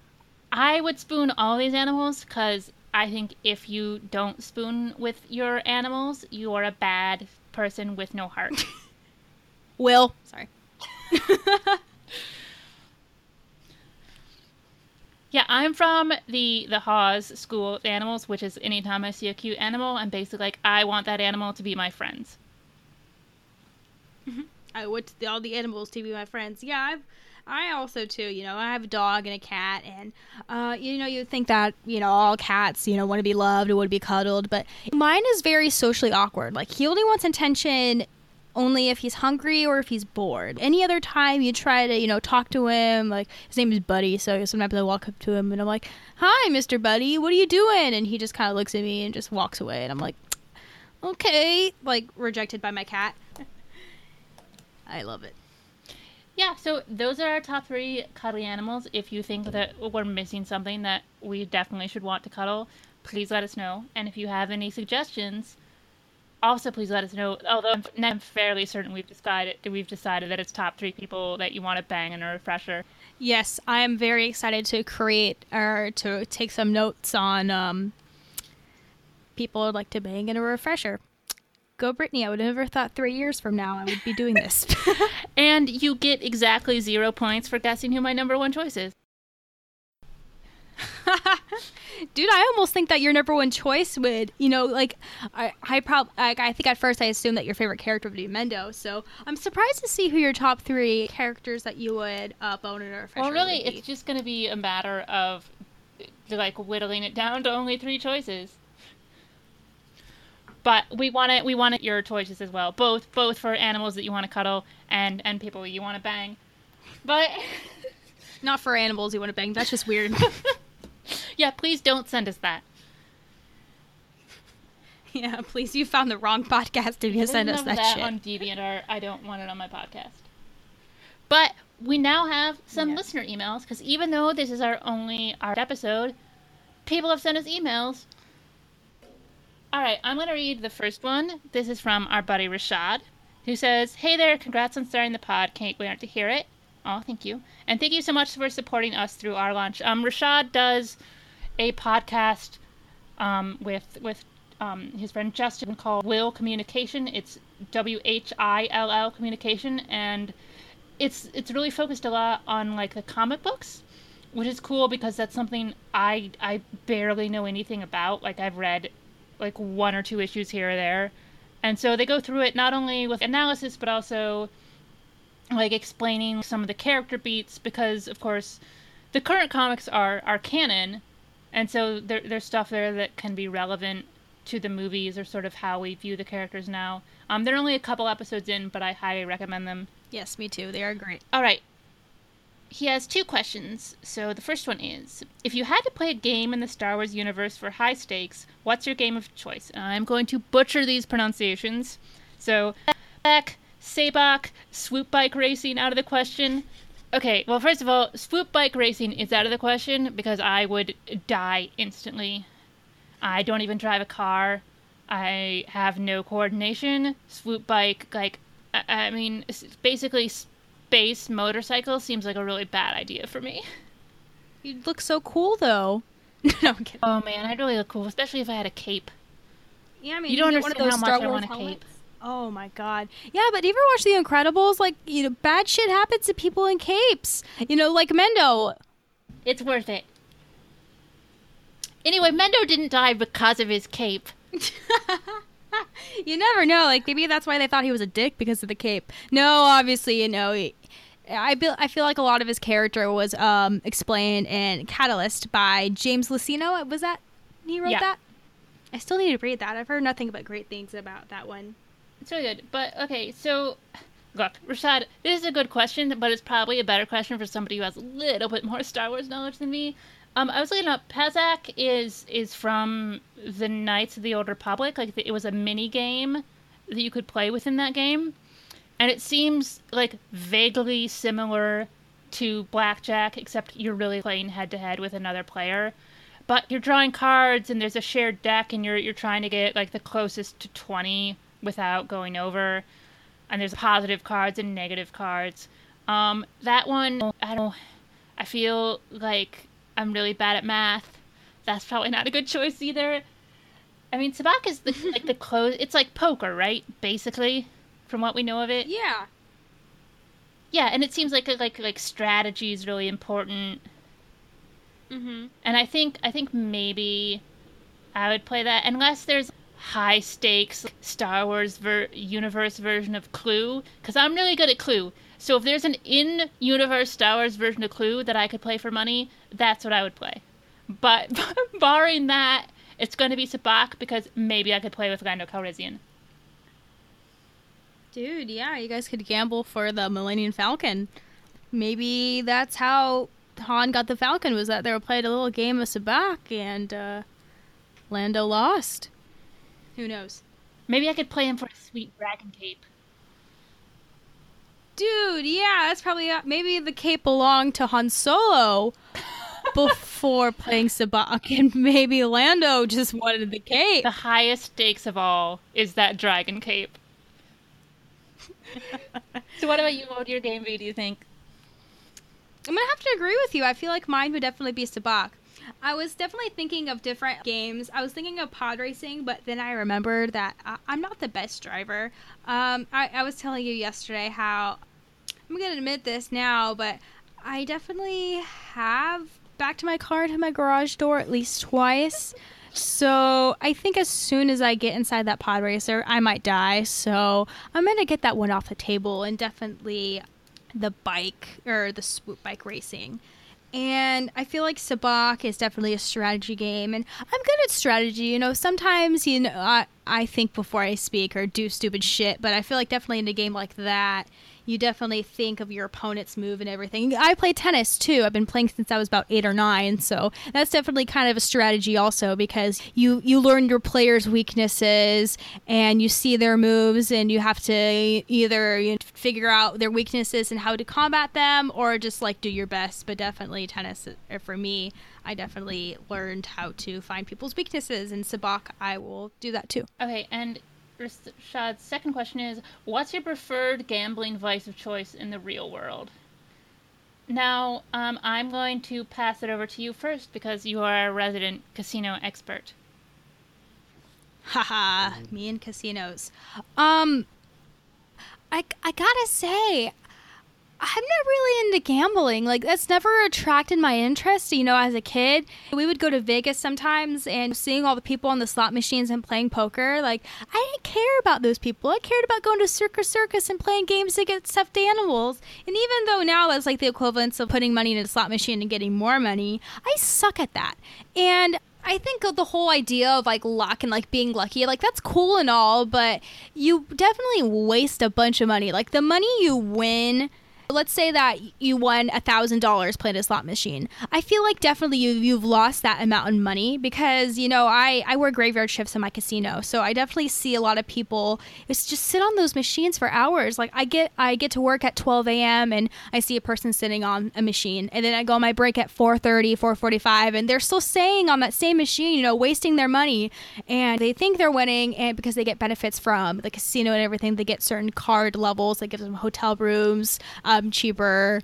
S1: I would spoon all these animals because I think if you don't spoon with your animals, you are a bad person with no heart.
S2: Will, sorry.
S1: yeah, I'm from the the Haws School of Animals, which is anytime I see a cute animal, I'm basically like, I want that animal to be my friends. Mm-hmm.
S2: I want all the animals to be my friends. Yeah, I've, I also too. You know, I have a dog and a cat, and uh, you know, you think that you know all cats, you know, want to be loved and want to be cuddled, but mine is very socially awkward. Like he only wants attention only if he's hungry or if he's bored. Any other time you try to, you know, talk to him, like his name is Buddy, so sometimes I walk up to him and I'm like, "Hi, Mr. Buddy, what are you doing?" And he just kind of looks at me and just walks away, and I'm like, "Okay," like rejected by my cat. I love it.
S1: Yeah, so those are our top three cuddly animals. If you think that we're missing something that we definitely should want to cuddle, please let us know. And if you have any suggestions, also please let us know. Although I'm, fairly certain we've decided we've decided that it's top three people that you want to bang in a refresher.
S2: Yes, I am very excited to create or to take some notes on um, people would like to bang in a refresher. Go Brittani, I would have never thought three years from now I would be doing this.
S1: And you get exactly zero points for guessing who my number one choice is.
S2: Dude, I almost think that your number one choice would, you know, like I, I prob, like, I think at first I assumed that your favorite character would be Mendo. So I'm surprised to see who your top three characters that you would uh, bone in refresher.
S1: Well, really, it's just going to be a matter of like whittling it down to only three choices. But we want it. We want it your choices as well, both both for animals that you want to cuddle and and people you want to bang. But
S2: not for animals you want to bang. That's just weird.
S1: yeah, please don't send us that.
S2: yeah, please. You found the wrong podcast if you send us that,
S1: that
S2: shit.
S1: on DeviantArt. I don't want it on my podcast. But we now have some
S2: Yes.
S1: listener emails because even though this is our only art episode, people have sent us emails. All right, I'm going to read the first one. This is from our buddy Rashad, who says, Hey there, congrats on starting the pod. Can't wait to hear it. Oh, thank you. And thank you so much for supporting us through our launch. Um, Rashad does a podcast um, with with um, his friend Justin called Will Communication. It's W H I L L Communication, and it's it's really focused a lot on like the comic books, which is cool because that's something I I barely know anything about. Like I've read like one or two issues here or there, and so they go through it not only with analysis but also like explaining some of the character beats because of course the current comics are are canon and so there, there's stuff there that can be relevant to the movies or sort of how we view the characters now. Um, they're only a couple episodes in, but I highly recommend them.
S2: yes, me too. They are great.
S1: All right. He has two questions. So the first one is If you had to play a game in the Star Wars universe for high stakes, what's your game of choice? I'm going to butcher these pronunciations. So, back, Sabacc, swoop bike racing out of the question. Okay, well, first of all, swoop bike racing is out of the question because I would die instantly. I don't even drive a car. I have no coordination. Swoop bike, like, I, I mean, basically, space motorcycle seems like a really bad idea for me.
S2: You'd look so cool though. no, I'm kidding.
S1: Oh man, I'd really look cool, especially if I had a cape.
S2: Yeah, I mean,
S1: You don't
S2: get one of
S1: understand how much
S2: Star
S1: I
S2: Wars
S1: want a cape.
S2: Oh my god. Yeah, but you ever watch The Incredibles? Like, you know, bad shit happens to people in capes. You know, like Mendo.
S1: It's worth it. Anyway, Mendo didn't die because of his cape.
S2: you never know. Like, maybe that's why they thought he was a dick because of the cape. No, obviously, you know. He, I feel, I feel like a lot of his character was um, explained in Catalyst by James Luceno. Was that he wrote
S1: Yeah.
S2: that? I still need to read that. I've heard nothing but great things about that one.
S1: It's really good. But okay, so look, Rashad, this is a good question, but it's probably a better question for somebody who has a little bit more Star Wars knowledge than me. Um, I was looking up. Pazaak is is from the Knights of the Old Republic. Like it was a mini game that you could play within that game, and it seems like vaguely similar to blackjack, except you're really playing head to head with another player. But you're drawing cards, and there's a shared deck, and you're you're trying to get like the closest to twenty without going over. And there's positive cards and negative cards. Um, that one, I don't. I feel like I'm really bad at math. That's probably not a good choice either. I mean, sabacc is the, like the close. It's like poker, right? Basically, from what we know of it.
S2: Yeah.
S1: Yeah, and it seems like like like strategy is really important.
S2: Mm-hmm.
S1: And I think I think maybe I would play that unless there's high stakes Star Wars ver- universe version of Clue because I'm really good at Clue. So if there's an in universe Star Wars version of Clue that I could play for money, that's what I would play. But barring that, it's going to be Sabacc because maybe I could play with Lando Calrissian.
S2: Dude, yeah, you guys could gamble for the Millennium Falcon. Maybe that's how Han got the Falcon was that they were playing a little game of Sabacc and uh, Lando lost. Who knows?
S1: Maybe I could play him for a sweet dragon cape.
S2: Dude, yeah, that's probably uh, maybe the cape belonged to Han Solo before playing Sabacc, and maybe Lando just wanted the cape.
S1: The highest stakes of all is that dragon cape. so what about you? What would your game be, do you think?
S2: I'm gonna have to agree with you. I feel like mine would definitely be Sabacc. I was definitely thinking of different games. I was thinking of pod racing, but then I remembered that I- I'm not the best driver. Um, I-, I was telling you yesterday how I'm gonna admit this now, but I definitely have backed my car to my garage door at least twice. So I think as soon as I get inside that pod racer, I might die. So I'm gonna get that one off the table and definitely the bike or the swoop bike racing. And I feel like Sabacc is definitely a strategy game, and I'm good at strategy. You know, sometimes you know I, I think before I speak or do stupid shit, but I feel like definitely in a game like that, you definitely think of your opponent's move and everything. I play tennis too. I've been playing since I was about eight or nine, so that's definitely kind of a strategy also because you you learn your players' weaknesses and you see their moves and you have to either you know, figure out their weaknesses and how to combat them or just like do your best. But definitely tennis uh, for me. I definitely learned how to find people's weaknesses. And Sabacc, I will do that too.
S1: Okay, and Rashad's second question is What's your preferred gambling vice of choice in the real world? Now, um, I'm going to pass it over to you first because you are a resident casino expert.
S2: Haha, me and casinos. Um, I, I gotta say, I'm not really into gambling. Like that's never attracted my interest. You know, as a kid, we would go to Vegas sometimes, and seeing all the people on the slot machines and playing poker. Like I didn't care about those people. I cared about going to Circus Circus and playing games get stuffed animals. And even though now that's like the equivalence of putting money in a slot machine and getting more money, I suck at that. And I think the whole idea of like luck and like being lucky, like that's cool and all, but you definitely waste a bunch of money. Like the money you win let's say that you won a thousand dollars playing a slot machine. I feel like definitely you, you've lost that amount of money because you know I, I work graveyard shifts in my casino. So i definitely see a lot of people it's just sit on those machines for hours. Like i get i get to work at 12 a.m and i see a person sitting on a machine and then i go on my break at 4.30 4.45 and they're still staying on that same machine you know wasting their money. And they think they're winning and because they get benefits from the casino and everything they get certain card levels that gives them hotel rooms um, cheaper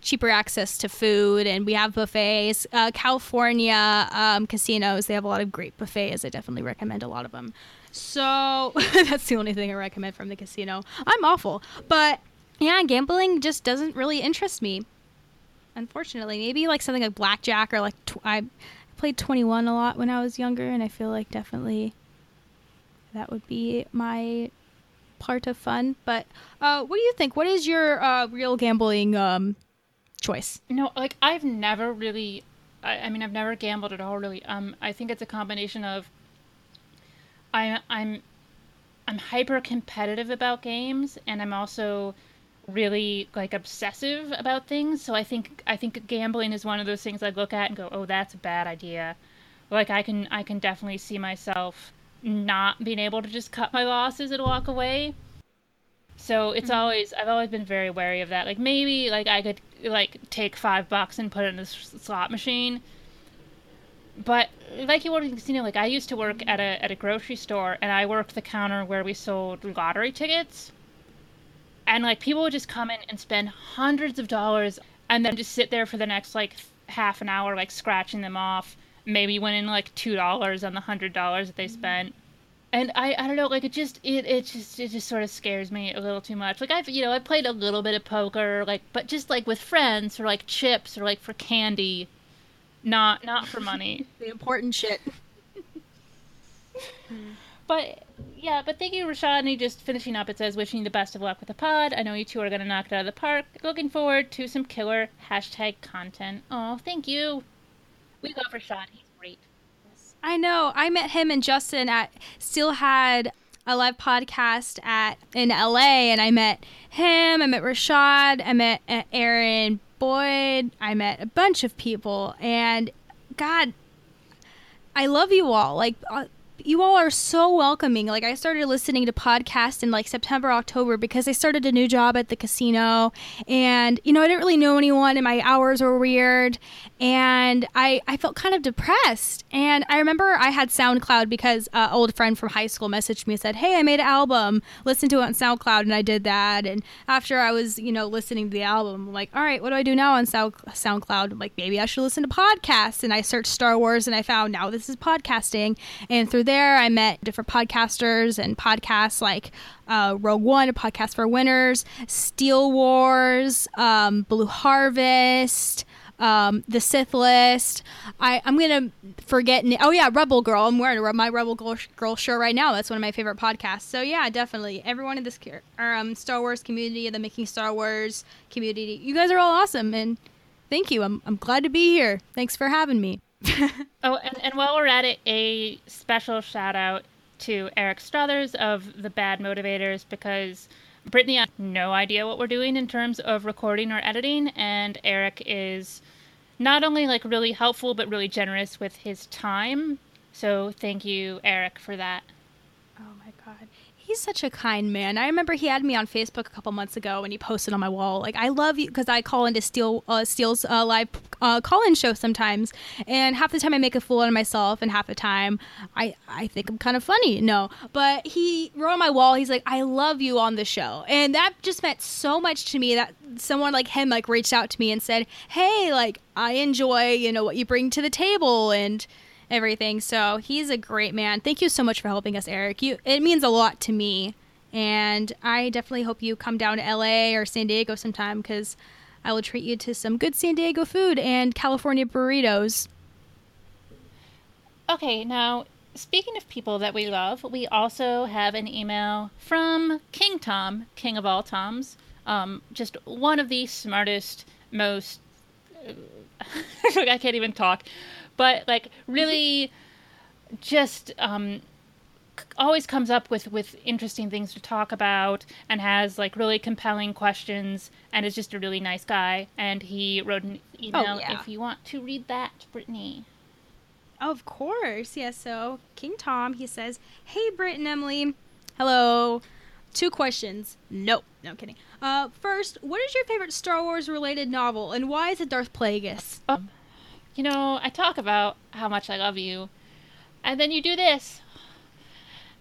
S2: cheaper access to food and we have buffets. Uh, california um, casinos they have a lot of great buffets. I definitely recommend a lot of them. So that's the only thing i recommend from the casino. I'm awful but yeah gambling just doesn't really interest me. Unfortunately maybe like something like blackjack or like tw- i played 21 a lot when i was younger and i feel like definitely that would be my part of fun. But uh, what do you think? What is your uh, real gambling um, choice?
S1: No, like I've never really. I, I mean, I've never gambled at all. Really, um, I think it's a combination of. I, I'm, I'm hyper competitive about games, and I'm also really like obsessive about things. So I think I think gambling is one of those things I look at and go, "Oh, that's a bad idea." Like I can I can definitely see myself not being able to just cut my losses and walk away. So it's mm-hmm. always I've always been very wary of that. Like maybe like I could like take five bucks and put it in the slot machine. But like you work in casino, like I used to work at a at a grocery store and I worked the counter where we sold lottery tickets. And like people would just come in and spend hundreds of dollars and then just sit there for the next like half an hour like scratching them off maybe winning like two dollars on the hundred dollars that they mm-hmm. spent. And I, I don't know like it just it, it just it just sort of scares me a little too much. Like i've you know i played a little bit of poker like but just like with friends for like chips or like for candy not not for money.
S2: The important shit.
S1: But yeah but thank you rashad and just finishing up. It says wishing you the best of luck with the pod. I know you two are going to knock it out of the park. Looking forward to some killer hashtag content. Oh thank you we love Rashad. He's great.
S2: I know. I met him and Justin at still had a live podcast at in LA, and I met him. I met Rashad. I met uh, Aaron Boyd. I met a bunch of people, and God, I love you all. Like. Uh, you all are so welcoming. Like I started listening to podcasts in like September, October because I started a new job at the casino and you know, I didn't really know anyone and my hours were weird and I I felt kind of depressed. And I remember I had SoundCloud because an old friend from high school messaged me and said, "Hey, I made an album. Listen to it on SoundCloud." And I did that. And after I was, you know, listening to the album, I'm like, "All right, what do I do now on Sound- SoundCloud?" I'm like, "Maybe I should listen to podcasts." And I searched Star Wars and I found now this is podcasting. And through there, I met different podcasters and podcasts like uh, Rogue One, a podcast for winners, Steele Wars, um, Blue Harvest, um, the Sith List. I, I'm gonna forget. Oh yeah, Rebel Girl. I'm wearing a, my Rebel Girl, Girl shirt right now. That's one of my favorite podcasts. So yeah, definitely everyone in this um, Star Wars community, the Making Star Wars community, you guys are all awesome, and thank you. I'm I'm glad to be here. Thanks for having me.
S1: oh, and, and while we're at it, a special shout out to Eric Struthers of the Bad Motivators because Brittani has no idea what we're doing in terms of recording or editing, and Eric is not only like really helpful but really generous with his time. So thank you, Eric, for that.
S2: He's such a kind man. I remember he had me on Facebook a couple months ago and he posted on my wall like I love you because I call into Steele uh, Steele's uh, live uh, call-in show sometimes, and half the time I make a fool out of myself, and half the time I I think I'm kind of funny. No, but he wrote on my wall. He's like, I love you on the show, and that just meant so much to me that someone like him like reached out to me and said, Hey, like I enjoy you know what you bring to the table and everything. So he's a great man. Thank you so much for helping us, Eric. You it means a lot to me. And I definitely hope you come down to LA or San Diego sometime because I will treat you to some good San Diego food and California burritos.
S1: Okay, now speaking of people that we love, we also have an email from King Tom, King of all Toms. Um, just one of the smartest, most. I can't even talk but like really just um, always comes up with with interesting things to talk about and has like really compelling questions and is just a really nice guy. And he wrote an email oh, yeah. if you want to read that brittani.
S2: Of course yes. So king tom he says hey britt and emily. Hello. Two questions. Nope no I'm kidding. Uh first what is your favorite star wars related novel and why is it darth plagueis?
S1: Um, you know, I talk about how much I love you, and then you do this,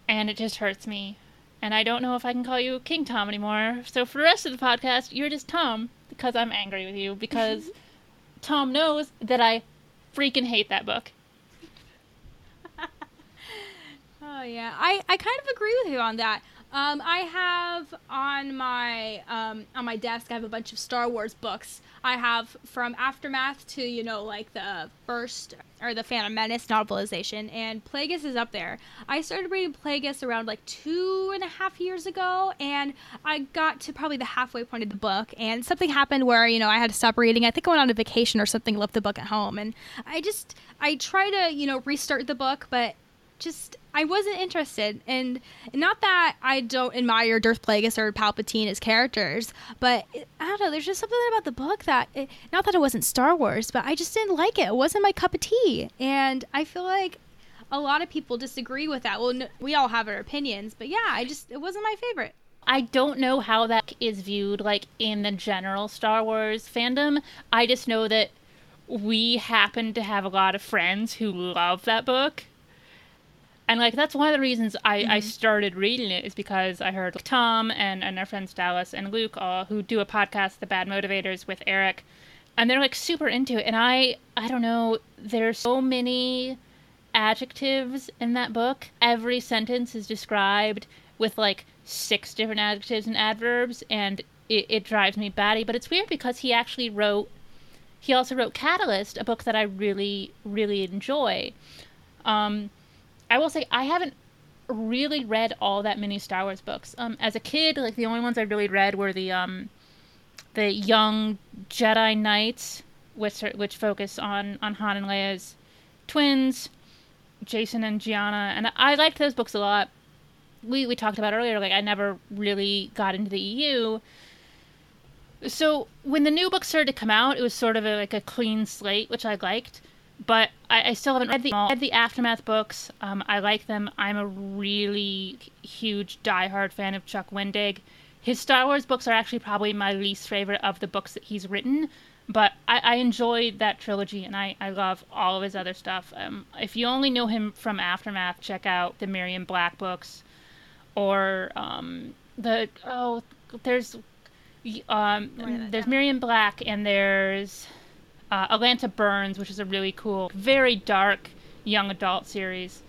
S1: and it just hurts me. And I don't know if I can call you King Tom anymore. So for the rest of the podcast, you're just Tom because I'm angry with you because Tom knows that I freaking hate that book.
S2: oh yeah, I I kind of agree with you on that. Um, I have on my um, on my desk. I have a bunch of Star Wars books. I have from Aftermath to you know like the first or the Phantom Menace novelization, and Plagueis is up there. I started reading Plagueis around like two and a half years ago, and I got to probably the halfway point of the book, and something happened where you know I had to stop reading. I think I went on a vacation or something, left the book at home, and I just I try to you know restart the book, but just I wasn't interested, and not that I don't admire Darth Plagueis or Palpatine as characters, but I don't know. There's just something about the book that, it, not that it wasn't Star Wars, but I just didn't like it. It wasn't my cup of tea, and I feel like a lot of people disagree with that. Well, we all have our opinions, but yeah, I just it wasn't my favorite.
S1: I don't know how that is viewed like in the general Star Wars fandom. I just know that we happen to have a lot of friends who love that book and like that's one of the reasons I, mm-hmm. I started reading it is because I heard Tom and, and our friends Dallas and Luke uh, who do a podcast, The Bad Motivators, with Eric, and they're like super into it. And I I don't know, there's so many adjectives in that book. Every sentence is described with like six different adjectives and adverbs, and it, it drives me batty. But it's weird because he actually wrote. He also wrote Catalyst, a book that I really really enjoy. Um, I will say I haven't really read all that many Star Wars books. Um, as a kid, like the only ones I really read were the um, the young Jedi Knights, which are, which focus on on Han and Leia's twins, Jacen and Jaina, and I liked those books a lot. We we talked about earlier, like I never really got into the EU. So when the new books started to come out, it was sort of a, like a clean slate, which I liked. But I, I still haven't read the, read the aftermath books. Um, I like them. I'm a really huge diehard fan of Chuck Wendig. His Star Wars books are actually probably my least favorite of the books that he's written, but I, I enjoyed that trilogy and I, I love all of his other stuff. Um, if you only know him from Aftermath, check out the Miriam Black books or um, the oh there's um, there's. Miriam Black and there's uh, Atlanta Burns, which is a really cool, very dark young adult series,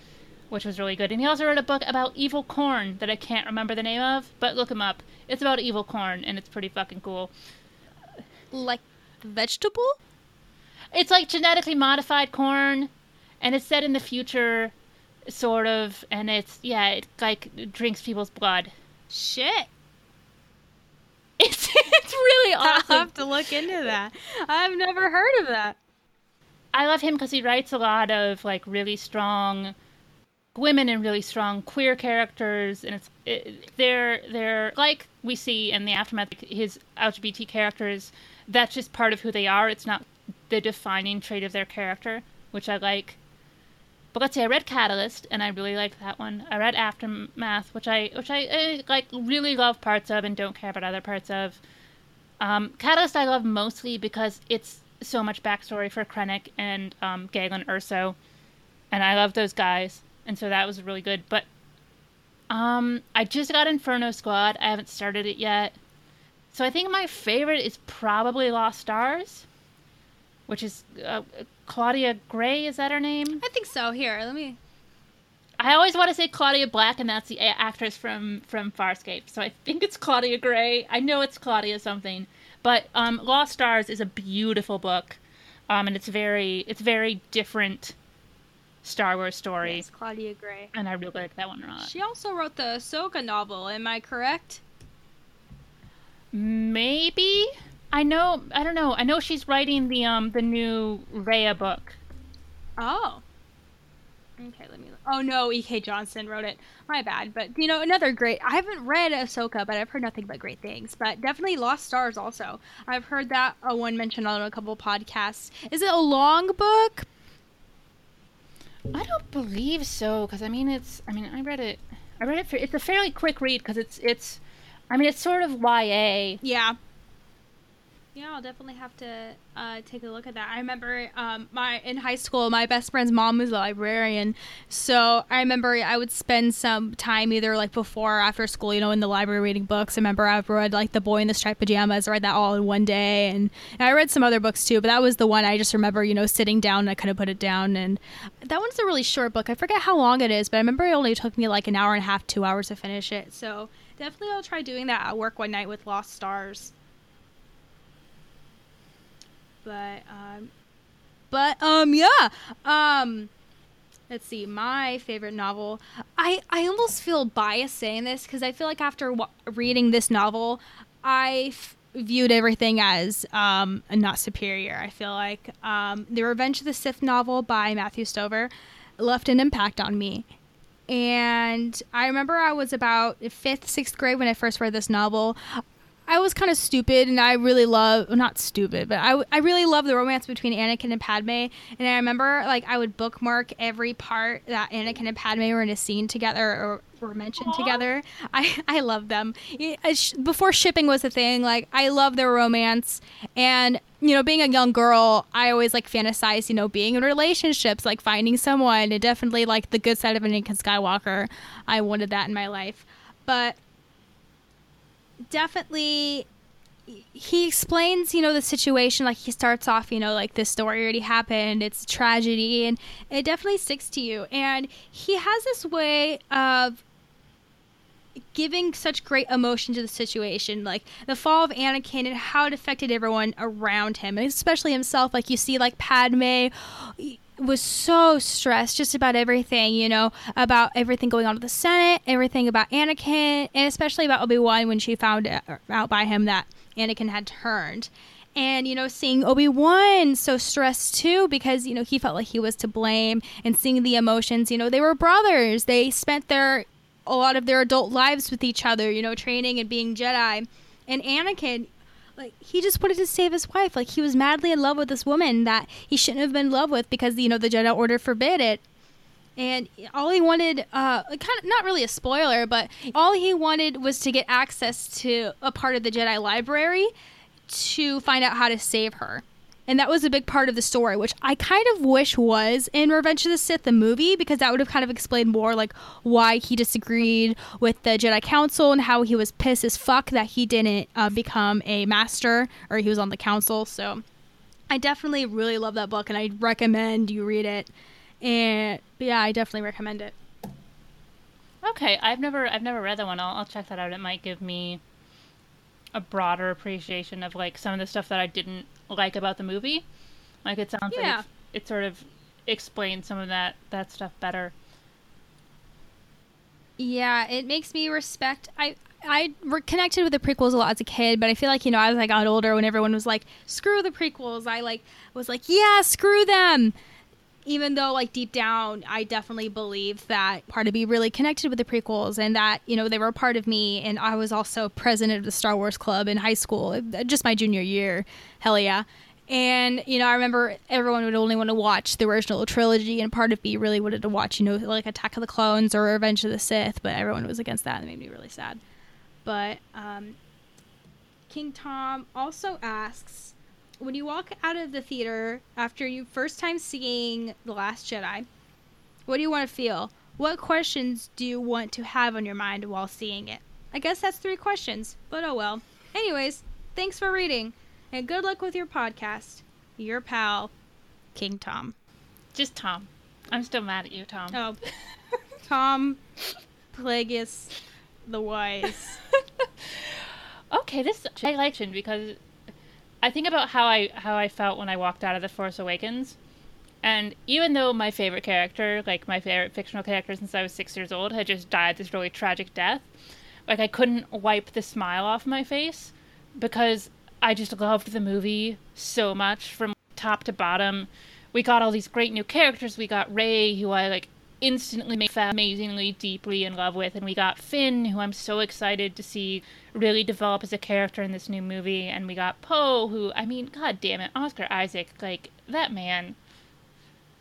S1: which was really good. And he also wrote a book about evil corn that I can't remember the name of, but look him up. It's about evil corn, and it's pretty fucking cool.
S2: Like vegetable?
S1: It's like genetically modified corn, and it's set in the future, sort of, and it's yeah, it like drinks people's blood.
S2: Shit.
S1: It's it's really awesome.
S2: I'll have to look into that. I've never heard of that.
S1: I love him because he writes a lot of like really strong women and really strong queer characters, and it's it, they're they're like we see in the aftermath his LGBT characters. That's just part of who they are. It's not the defining trait of their character, which I like. But let's say I read Catalyst and I really liked that one. I read Aftermath, which I which I, I like really love parts of and don't care about other parts of. Um, Catalyst I love mostly because it's so much backstory for Krennic and um, Galen Erso, and I love those guys, and so that was really good. But um, I just got Inferno Squad. I haven't started it yet, so I think my favorite is probably Lost Stars, which is uh, Claudia Gray. Is that her name?
S2: I think so. Here, let me.
S1: I always want to say Claudia Black, and that's the actress from from Farscape. So I think it's Claudia Gray. I know it's Claudia something, but um, Lost Stars is a beautiful book, um, and it's very it's very different Star Wars story.
S2: Yes, Claudia Gray.
S1: And I really like that one a lot.
S2: She also wrote the Ahsoka novel. Am I correct?
S1: Maybe. I know. I don't know. I know she's writing the um the new Raya book.
S2: Oh. Okay, let me. Oh no, E.K. Johnston wrote it. My bad. But you know, another great. I haven't read Ahsoka, but I've heard nothing but great things. But definitely Lost Stars also. I've heard that uh, one mentioned on a couple podcasts. Is it a long book?
S1: I don't believe so, because I mean, it's. I mean, I read it. I read it. For, it's a fairly quick read because it's it's. I mean, it's sort of YA.
S2: Yeah. Yeah, I'll definitely have to uh, take a look at that. I remember um, my in high school, my best friend's mom was a librarian, so I remember I would spend some time either like before or after school, you know, in the library reading books. I remember I read like The Boy in the Striped Pajamas. I read that all in one day, and, and I read some other books too, but that was the one I just remember, you know, sitting down and I kind of put it down. And that one's a really short book. I forget how long it is, but I remember it only took me like an hour and a half, two hours to finish it. So definitely, I'll try doing that at work one night with Lost Stars but um, but um, yeah. Um, let's see. My favorite novel. I I almost feel biased saying this because I feel like after reading this novel, I f- viewed everything as um not superior. I feel like um, the Revenge of the Sith novel by Matthew Stover left an impact on me. And I remember I was about fifth, sixth grade when I first read this novel. I was kind of stupid, and I really love not stupid, but I, I really love the romance between Anakin and Padme. And I remember like I would bookmark every part that Anakin and Padme were in a scene together or were mentioned Aww. together. I I love them. Uh, before shipping was a thing, like I love their romance, and you know, being a young girl, I always like fantasize, you know, being in relationships, like finding someone, and definitely like the good side of Anakin Skywalker. I wanted that in my life, but definitely he explains, you know, the situation. Like he starts off, you know, like this story already happened. It's a tragedy, and it definitely sticks to you. And he has this way of giving such great emotion to the situation, like the fall of Anakin and how it affected everyone around him, especially himself. Like you see, like Padme was so stressed just about everything, you know, about everything going on with the Senate, everything about Anakin, and especially about Obi Wan when she found out by him that Anakin had turned. And, you know, seeing Obi Wan so stressed too because, you know, he felt like he was to blame and seeing the emotions, you know, they were brothers. They spent their, a lot of their adult lives with each other, you know, training and being Jedi. And Anakin, like he just wanted to save his wife. Like he was madly in love with this woman that he shouldn't have been in love with because you know the Jedi Order forbid it. And all he wanted, uh, kind of not really a spoiler, but all he wanted was to get access to a part of the Jedi library to find out how to save her. And that was a big part of the story, which I kind of wish was in Revenge of the Sith, the movie, because that would have kind of explained more like why he disagreed with the Jedi Council and how he was pissed as fuck that he didn't uh, become a master or he was on the council. So I definitely really love that book and I recommend you read it. And yeah, I definitely recommend it.
S1: Okay, I've never I've never read that one. I'll, I'll check that out. It might give me a broader appreciation of like some of the stuff that I didn't like about the movie. Like it sounds
S2: Yeah.
S1: like it, it sort of explains some of that that stuff better.
S2: Yeah, it makes me respect. I I connected with the prequels a lot as a kid, but I feel like you know as I got older, when everyone was like, "Screw the prequels," I like was like, "Yeah, screw them." Even though, like deep down, I definitely believe that part of me really connected with the prequels, and that you know they were a part of me, and I was also president of the Star Wars Club in high school, uh, just my junior year. Hell yeah! And you know, I remember everyone would only want to watch the original trilogy, and part of me really wanted to watch, you know, like Attack of the Clones or Revenge of the Sith, but everyone was against that, and it made me really sad. But um, King Tom also asks, when you walk out of the theater after you first time seeing The Last Jedi, what do you want to feel? What questions do you want to have on your mind while seeing it? I guess that's three questions, but oh well. Anyways, thanks for reading, and good luck with your podcast. Your pal, King Tom.
S1: Just Tom. I'm still mad at you, Tom.
S2: Oh, Tom Plagueis the Wise.
S1: Okay, this I liked it because I think about how I how I felt when I walked out of the Force Awakens, and even though my favorite character, like my favorite fictional character since I was six years old, had just died this really tragic death, like I couldn't wipe the smile off my face because I just loved the movie so much from top to bottom. We got all these great new characters. We got Rey, who I like instantly made amazingly deeply in love with, and we got Finn, who I'm so excited to see really develop as a character in this new movie, and we got Poe, who I mean, god damn it, Oscar Isaac, like that man.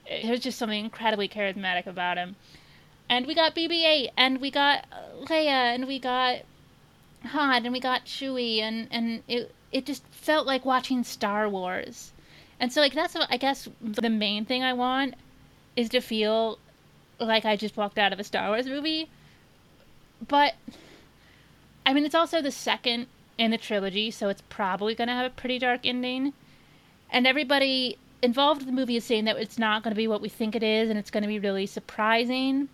S1: Eh, there's just something incredibly charismatic about him. And we got BB-8, and we got Leia, and we got Han, and we got Chewie, and and it it just felt like watching Star Wars. And so like that's what I guess the main thing I want is to feel like I just walked out of a Star Wars movie. But I mean, it's also the second in the trilogy, so it's probably going to have a pretty dark ending. And everybody involved in the movie is saying that it's not going to be what we think it is, and it's going to be really surprising.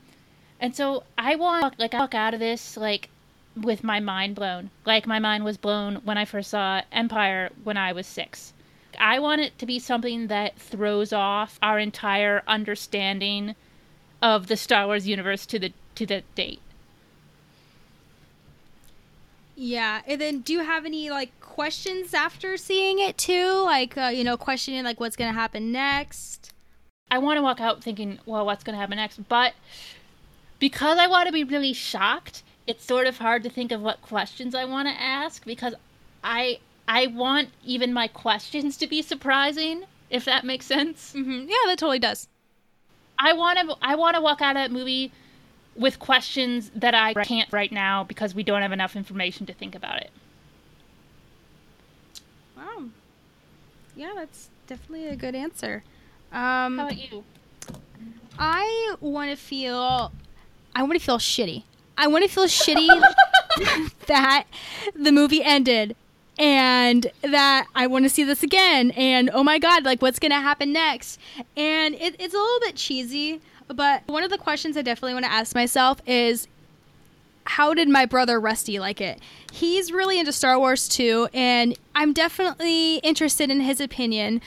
S1: And so I want like I walk out of this like with my mind blown, like my mind was blown when I first saw Empire when I was six. I want it to be something that throws off our entire understanding of the Star Wars universe to the to the date.
S2: Yeah, and then do you have any like questions after seeing it too? Like, uh, you know, questioning like what's gonna happen next.
S1: I want to walk out thinking, well, what's going to happen next? But because I want to be really shocked, it's sort of hard to think of what questions I want to ask because I I want even my questions to be surprising, if that makes sense.
S2: Mm-hmm. Yeah, that totally does.
S1: I want to I want to walk out of that movie with questions that I can't right now because we don't have enough information to think about it.
S2: Wow. Yeah, that's definitely a good answer. Um,
S1: How about you?
S2: I want to feel. I want to feel shitty. I want to feel shitty that the movie ended and that I want to see this again. And oh my God, like what's going to happen next? And it, it's a little bit cheesy, but one of the questions I definitely want to ask myself is how did my brother Rusty like it? He's really into Star Wars too, and I'm definitely interested in his opinion.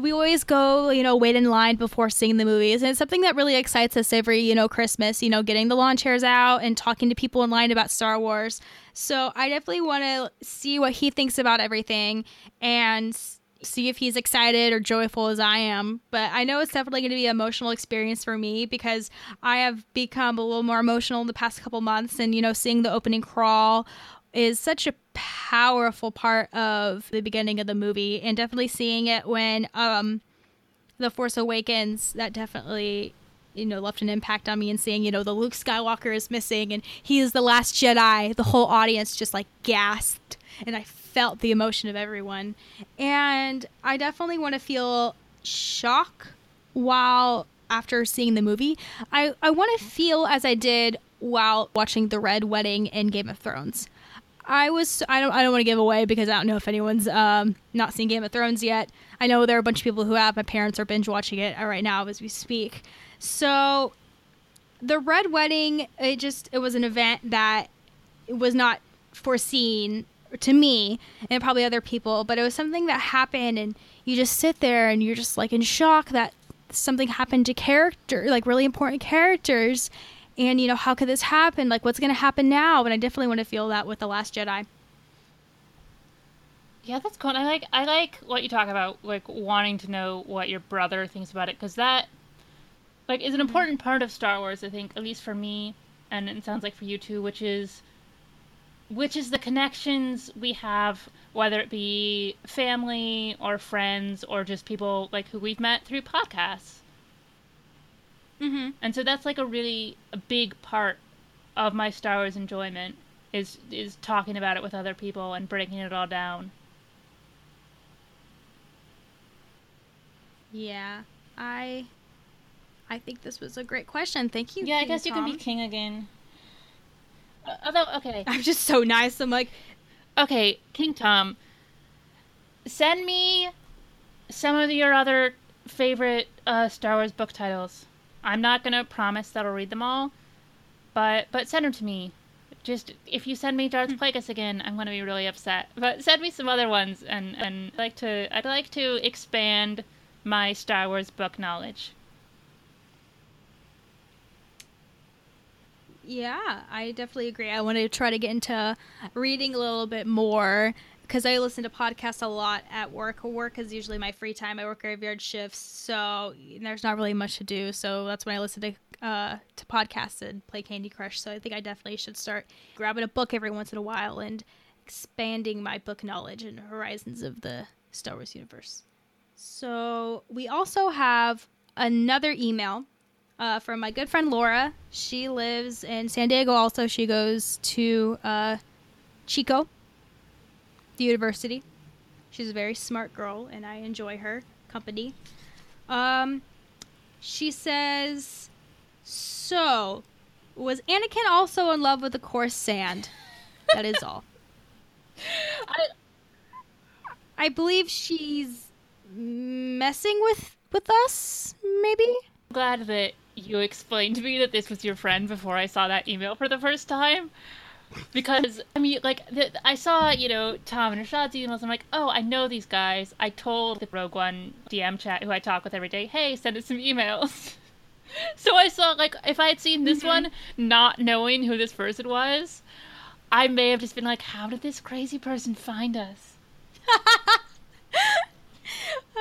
S2: We always go, you know, wait in line before seeing the movies, and it's something that really excites us every, you know, Christmas. You know, getting the lawn chairs out and talking to people in line about Star Wars. So I definitely want to see what he thinks about everything and see if he's excited or joyful as I am. But I know it's definitely going to be an emotional experience for me because I have become a little more emotional in the past couple months. And, you know, seeing the opening crawl is such a powerful part of the beginning of the movie, and definitely seeing it when um, the Force Awakens. That definitely you know left an impact on me and seeing you know the Luke Skywalker is missing and he is the last Jedi. The whole audience just like gasped, and I felt the emotion of everyone. And I definitely want to feel shock while after seeing the movie. I, I want to feel as I did while watching The Red Wedding in Game of Thrones. I was I don't I don't want to give away because I don't know if anyone's um, not seen Game of Thrones yet. I know there are a bunch of people who have. My parents are binge watching it right now as we speak. So the Red Wedding, it just it was an event that was not foreseen to me and probably other people, but it was something that happened and you just sit there and you're just like in shock that something happened to character like really important characters and you know how could this happen like what's going to happen now and i definitely want to feel that with the last jedi
S1: Yeah, that's cool. And I like I like what you talk about, like wanting to know what your brother thinks about it, because that like is an mm-hmm. important part of Star Wars. I think, at least for me, and it sounds like for you too, which is which is the connections we have, whether it be family or friends or just people like who we've met through podcasts.
S2: mm-hmm.
S1: And so that's like a really a big part of my Star Wars enjoyment is is talking about it with other people and breaking it all down.
S2: yeah i i think this was a great question thank you
S1: Yeah, I
S2: King
S1: guess you can be king again. Uh, although, okay,
S2: i'm just so nice i'm like
S1: okay, King Tom, send me some of your other favorite uh, Star Wars book titles. I'm not gonna promise that I'll read them all, but but send them to me. Just if you send me Darth Plagueis again, I'm gonna be really upset. But send me some other ones, and and I'd like to I'd like to expand my Star Wars book knowledge.
S2: Yeah, I definitely agree. I want to try to get into reading a little bit more because I listen to podcasts a lot at work. Work is usually my free time. I work graveyard shifts, so there's not really much to do. So that's when I listen to uh, to podcasts and play Candy Crush. So I think I definitely should start grabbing a book every once in a while and expanding my book knowledge and horizons of the Star Wars universe. So we also have another email uh, from my good friend Laura. She lives in San Diego. Also, she goes to uh, Chico, the university. She's a very smart girl, and I enjoy her company. Um, she says, "So, was Anakin also in love with the coarse sand? That is all.
S1: I,
S2: I believe she's messing with with us. Maybe."
S1: glad that you explained to me that this was your friend before I saw that email for the first time. Because I mean, like the, I saw, you know, Tom and Rashad's emails. I'm like, oh, I know these guys. I told the Rogue One DM chat, who I talk with every day, hey, send us some emails. so I saw, like, if I had seen this one, not knowing who this person was, I may have just been like, how did this crazy person find us?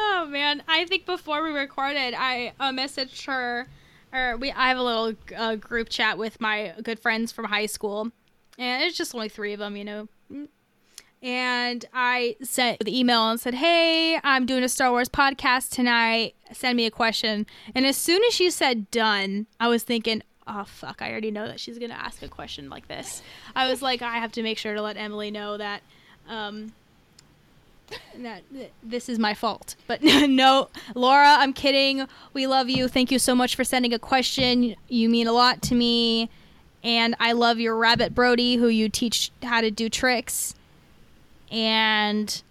S2: Oh man, I think before we recorded, I uh, messaged her, or we. I have a little uh, group chat with my good friends from high school, and it's just only three of them, you know. And I sent the email and said, "Hey, I'm doing a Star Wars podcast tonight. Send me a question." And as soon as she said "done," I was thinking, "Oh fuck! I already know that she's gonna ask a question like this." I was like, "I have to make sure to let Emily know that." Um, that this is my fault. But no, Laura, I'm kidding. We love you. Thank you so much for sending a question. You mean a lot to me. And I love your rabbit Brody, who you teach how to do tricks. And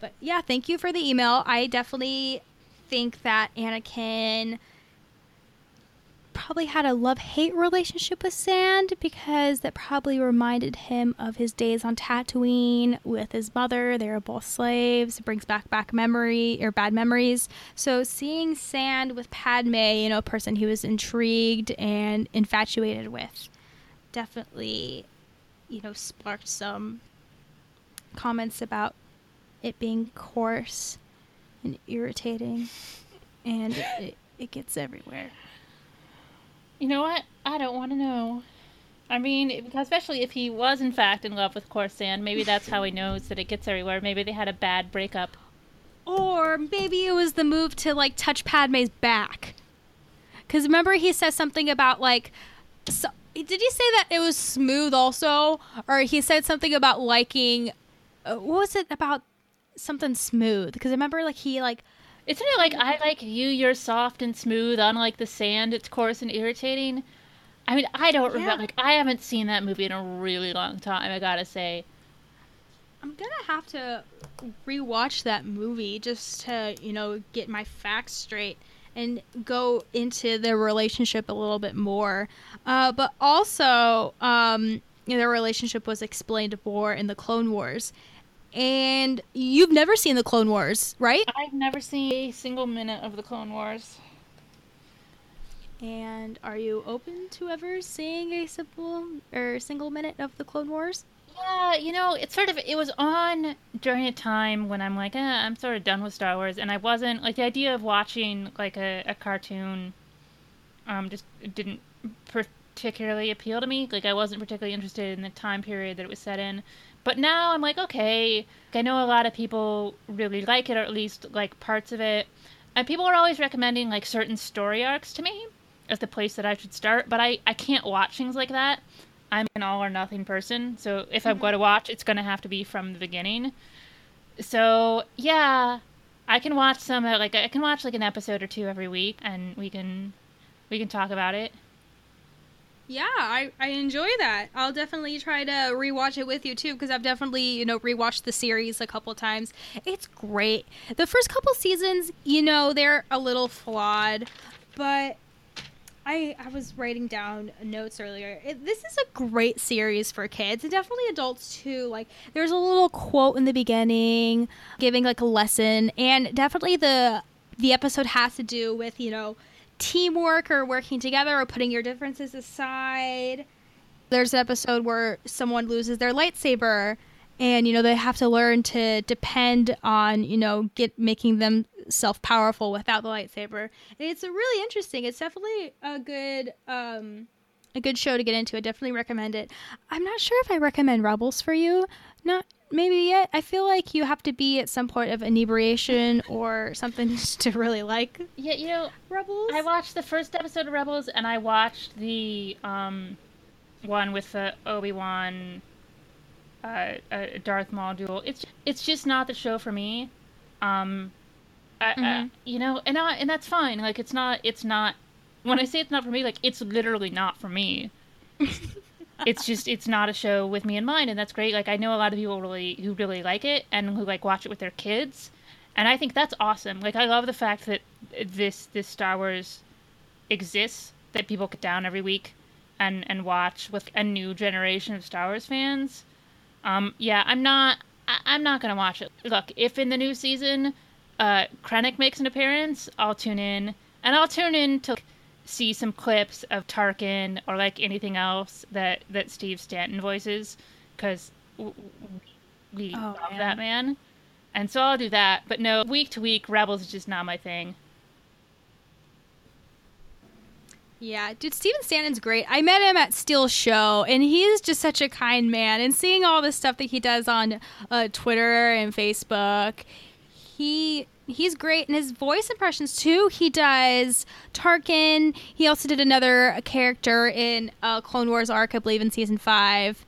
S2: but yeah, thank you for the email. I definitely think that Anakin probably had a love hate relationship with sand because that probably reminded him of his days on Tatooine with his mother. They were both slaves. It brings back back memory or bad memories. So seeing sand with Padme, you know, a person he was intrigued and infatuated with, definitely, you know, sparked some comments about it being coarse and irritating, and it, it, it gets everywhere.
S1: You know what? I don't want to know. I mean, especially if he was in fact in love with Coruscant, maybe that's how he knows that it gets everywhere. Maybe they had a bad breakup.
S2: Or maybe it was the move to like touch Padme's back. Because remember, he says something about like. So, did he say that it was smooth also? Or he said something about liking. Uh, what was it about something smooth? Because I remember, like, he like.
S1: Isn't it like I like you, you're soft and smooth, unlike the sand, it's coarse and irritating? I mean, I don't remember.
S2: Yeah.
S1: Like, I haven't seen that movie in a really long time, I gotta say.
S2: I'm gonna have to rewatch that movie just to, you know, get my facts straight and go into their relationship a little bit more. Uh, but also, um, you know, their relationship was explained more in the Clone Wars. And you've never seen the Clone Wars, right?
S1: I've never seen a single minute of the Clone Wars.
S2: And are you open to ever seeing a simple or single minute of the Clone Wars?
S1: Yeah, you know, it's sort of it was on during a time when I'm like, eh, I'm sort of done with Star Wars, and I wasn't like the idea of watching like a, a cartoon, um, just didn't particularly appeal to me. Like I wasn't particularly interested in the time period that it was set in. But now I'm like, okay, I know a lot of people really like it, or at least like parts of it, and people are always recommending like certain story arcs to me as the place that I should start. But I I can't watch things like that. I'm an all or nothing person, so if I'm going to watch, it's going to have to be from the beginning. So yeah, I can watch some uh, like I can watch like an episode or two every week, and we can we can talk about it.
S2: Yeah, I, I enjoy that. I'll definitely try to rewatch it with you too because I've definitely, you know, rewatched the series a couple times. It's great. The first couple seasons, you know, they're a little flawed, but I I was writing down notes earlier. It, this is a great series for kids and definitely adults too. Like there's a little quote in the beginning giving like a lesson and definitely the the episode has to do with, you know, teamwork or working together or putting your differences aside. There's an episode where someone loses their lightsaber and you know they have to learn to depend on, you know, get making them self powerful without the lightsaber. And it's a really interesting. It's definitely a good um a good show to get into. I definitely recommend it. I'm not sure if I recommend Rebels for you. Not maybe yet. I feel like you have to be at some point of inebriation or something to really like
S1: Yeah, you know,
S2: Rebels.
S1: I watched the first episode of Rebels, and I watched the um one with the Obi Wan, uh, uh, Darth Maul duel. It's it's just not the show for me. Um, I, I,
S2: Mhm.
S1: you know, and I, and that's fine. Like it's not it's not. When I say it's not for me, like it's literally not for me. it's just it's not a show with me in mind, and that's great. Like I know a lot of people really who really like it and who like watch it with their kids, and I think that's awesome. Like I love the fact that this this Star Wars exists that people get down every week and and watch with a new generation of Star Wars fans. Um, yeah, I'm not I, I'm not gonna watch it. Look, if in the new season, uh, Krennic makes an appearance, I'll tune in, and I'll tune in to see some clips of Tarkin or like anything else that that Steve Stanton voices, because w- w- we
S2: Oh,
S1: love
S2: man.
S1: that man. And so I'll do that. But no, week to week, Rebels is just not my thing.
S2: Yeah, dude, Stephen Stanton's great. I met him at Steele Show, and he's just such a kind man. And seeing all the stuff that he does on uh, Twitter and Facebook, he he's great. And his voice impressions too. He does Tarkin. He also did another character in uh, Clone Wars arc, I believe, in season five.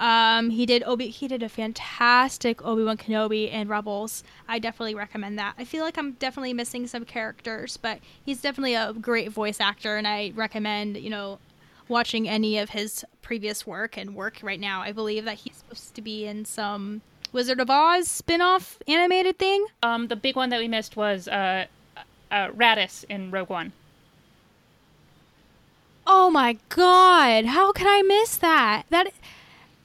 S2: Um, he did Obi. He did a fantastic Obi Wan Kenobi and Rebels. I definitely recommend that. I feel like I'm definitely missing some characters, but he's definitely a great voice actor, and I recommend you know watching any of his previous work and work right now. I believe that he's supposed to be in some Wizard of Oz spin-off animated thing.
S1: Um, the big one that we missed was uh, uh, Raddus in Rogue One.
S2: Oh my god, how could I miss that? That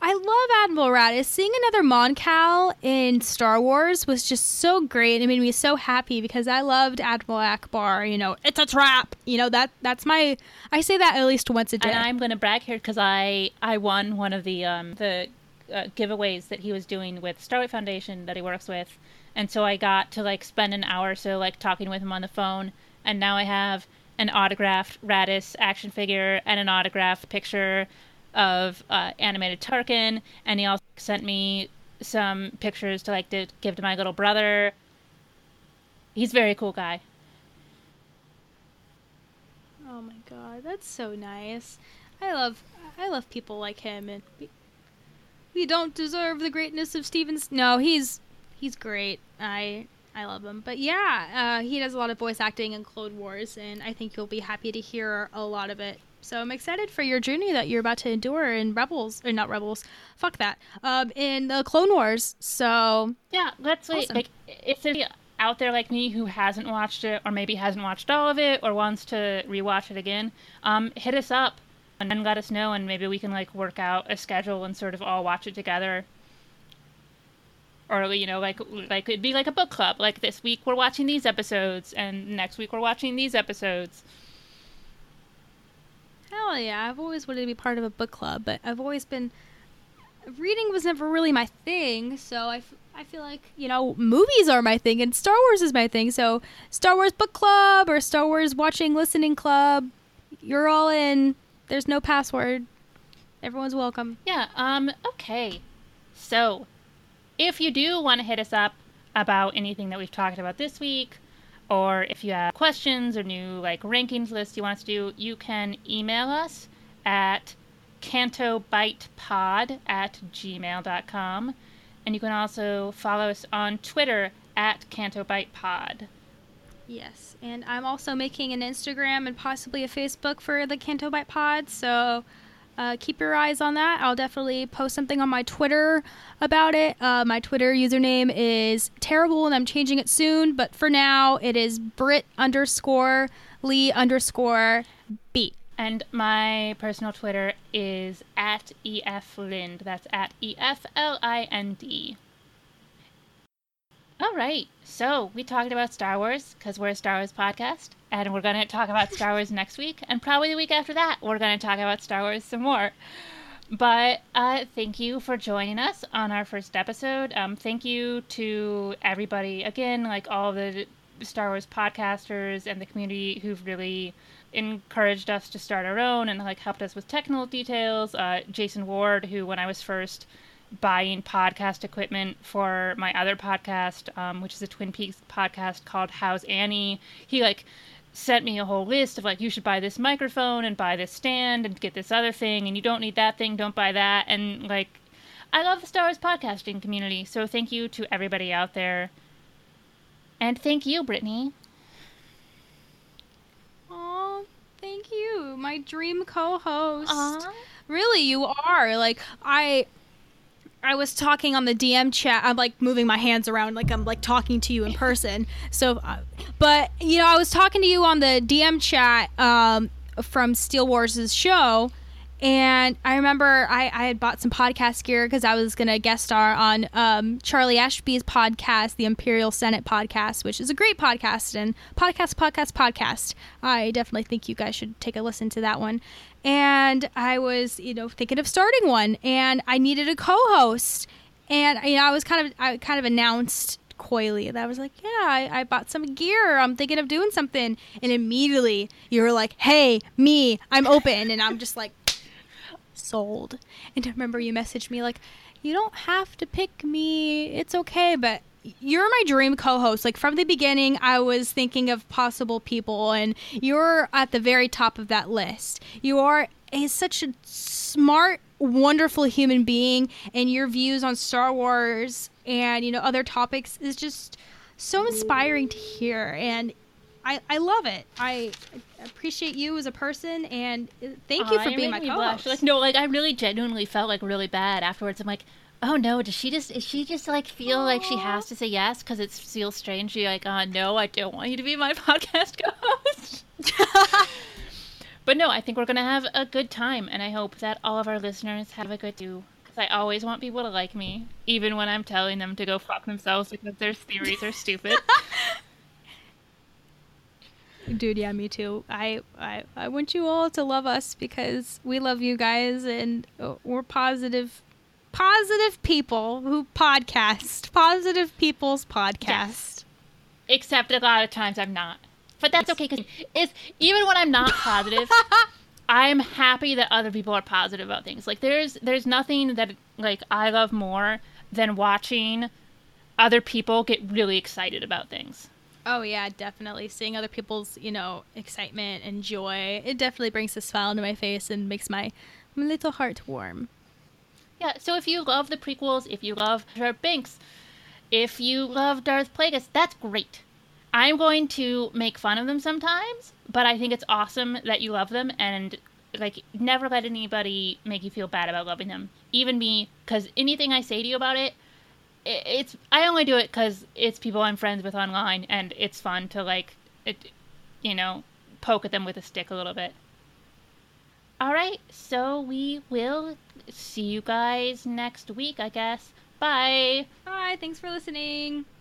S2: I love Admiral Raddus. Seeing another Mon Cal in Star Wars was just so great. It made me so happy because I loved Admiral Ackbar. You know, it's a trap. You know that that's my. I say that at least once a day.
S1: And I'm going to brag here because I I won one of the um the uh, giveaways that he was doing with Starlight Foundation that he works with, and so I got to like spend an hour or so like talking with him on the phone, and now I have an autographed Raddus action figure and an autographed picture of uh, animated Tarkin, and he also sent me some pictures to like to give to my little brother. He's a very cool guy.
S2: Oh my god, that's so nice. I love I love people like him and we, don't deserve the greatness of Stevens. No, he's he's great. I I love him. But yeah, uh, he does a lot of voice acting in Clone Wars and I think you'll be happy to hear a lot of it. So I'm excited for your journey that you're about to endure in Rebels or not Rebels. Fuck that. Um in the Clone Wars. So
S1: Yeah, let's like,
S2: Awesome.
S1: like if there's out there like me who hasn't watched it or maybe hasn't watched all of it or wants to rewatch it again, um, hit us up and let us know and maybe we can like work out a schedule and sort of all watch it together. Or you know, like like it'd be like a book club. Like this week we're watching these episodes and next week we're watching these episodes.
S2: Hell yeah, I've always wanted to be part of a book club, but I've always been reading was never really my thing, so I, f- I feel like, you know, movies are my thing and Star Wars is my thing. So, Star Wars book club or Star Wars watching listening club, you're all in. There's no password. Everyone's welcome.
S1: Yeah, um, okay. So, if you do want to hit us up about anything that we've talked about this week, or if you have questions or new like rankings lists you want us to do, you can email us at cantobightpod at gmail.com. And you can also follow us on Twitter at cantobightpod.
S2: Yes, and I'm also making an Instagram and possibly a Facebook for the Canto Bight Pod, so uh, keep your eyes on that. I'll definitely post something on my Twitter about it. Uh, my Twitter username is terrible, and I'm changing it soon, but for now, it is Brit underscore Lee underscore B.
S1: And my personal Twitter is at EFLind. That's at E F L I N D. All right. So we talked about Star Wars because we're a Star Wars podcast. And we're going to talk about Star Wars next week. And probably the week after that, we're going to talk about Star Wars some more. But uh, thank you for joining us on our first episode. Um, thank you to everybody, again, like all the Star Wars podcasters and the community who've really encouraged us to start our own and like helped us with technical details. Uh, Jason Ward, who when I was first buying podcast equipment for my other podcast, um, which is a Twin Peaks podcast called How's Annie, he like sent me a whole list of like you should buy this microphone and buy this stand and get this other thing and you don't need that thing, don't buy that and like I love the Star Wars podcasting community, so thank you to everybody out there. And thank you, Brittani.
S2: Oh, thank you, my dream co-host. Really, you are. Like I I was talking on the DM chat. I'm like moving my hands around like I'm like talking to you in person. So uh, but you know, I was talking to you on the DM chat um from Steele Wars' show and I remember I, I had bought some podcast gear because I was going to guest star on um, Charlie Ashby's podcast, the Imperial Senate podcast, which is a great podcast and podcast, podcast, podcast. I definitely think you guys should take a listen to that one. And I was, you know, thinking of starting one, and I needed a co-host. And you know, I was kind of, I kind of announced coyly that I was like, yeah, I, I bought some gear. I'm thinking of doing something. And immediately you were like, hey, me, I'm open. And I'm just like, sold. And I remember you messaged me like, you don't have to pick me. It's okay, but you're my dream co-host. Like from the beginning, I was thinking of possible people, and you're at the very top of that list. You are a, such a smart, wonderful human being, and your views on Star Wars and you know other topics is just so inspiring to hear. And I, I love it. I appreciate you as a person, and uh, thank you for
S1: you're
S2: being my
S1: making me blush.
S2: co-host.
S1: Like no, like I really genuinely felt like really bad afterwards. I'm like, oh no, does she just is she just like feel like she has to say yes because it feels strange? She like, uh, no, I don't want you to be my podcast co-host. but no, I think we're gonna have a good time, and I hope that all of our listeners have a good too. Because I always want people to like me, even when I'm telling them to go fuck themselves because their theories are stupid.
S2: Dude, yeah, me too. I, I I want you all to love us because we love you guys and uh, we're positive positive people who podcast. Positive people's podcast.
S1: Except a lot of times I'm not. But that's okay because it's even when I'm not positive, I'm happy that other people are positive about things. Like there's there's nothing that like I love more than watching other people get really excited about things.
S2: Oh yeah, definitely. Seeing other people's, you know, excitement and joy, it definitely brings a smile to my face and makes my, little heart warm.
S1: Yeah, so if you love the prequels, if you love Jar Binks, if you love Darth Plagueis, that's great. I'm going to make fun of them sometimes, but I think it's awesome that you love them and like never let anybody make you feel bad about loving them. Even me, because anything I say to you about it, it's I only do it because it's people I'm friends with online, and it's fun to like, it, you know, poke at them with a stick a little bit. All right, so we will see you guys next week, I guess. Bye.
S2: Bye. Thanks for listening.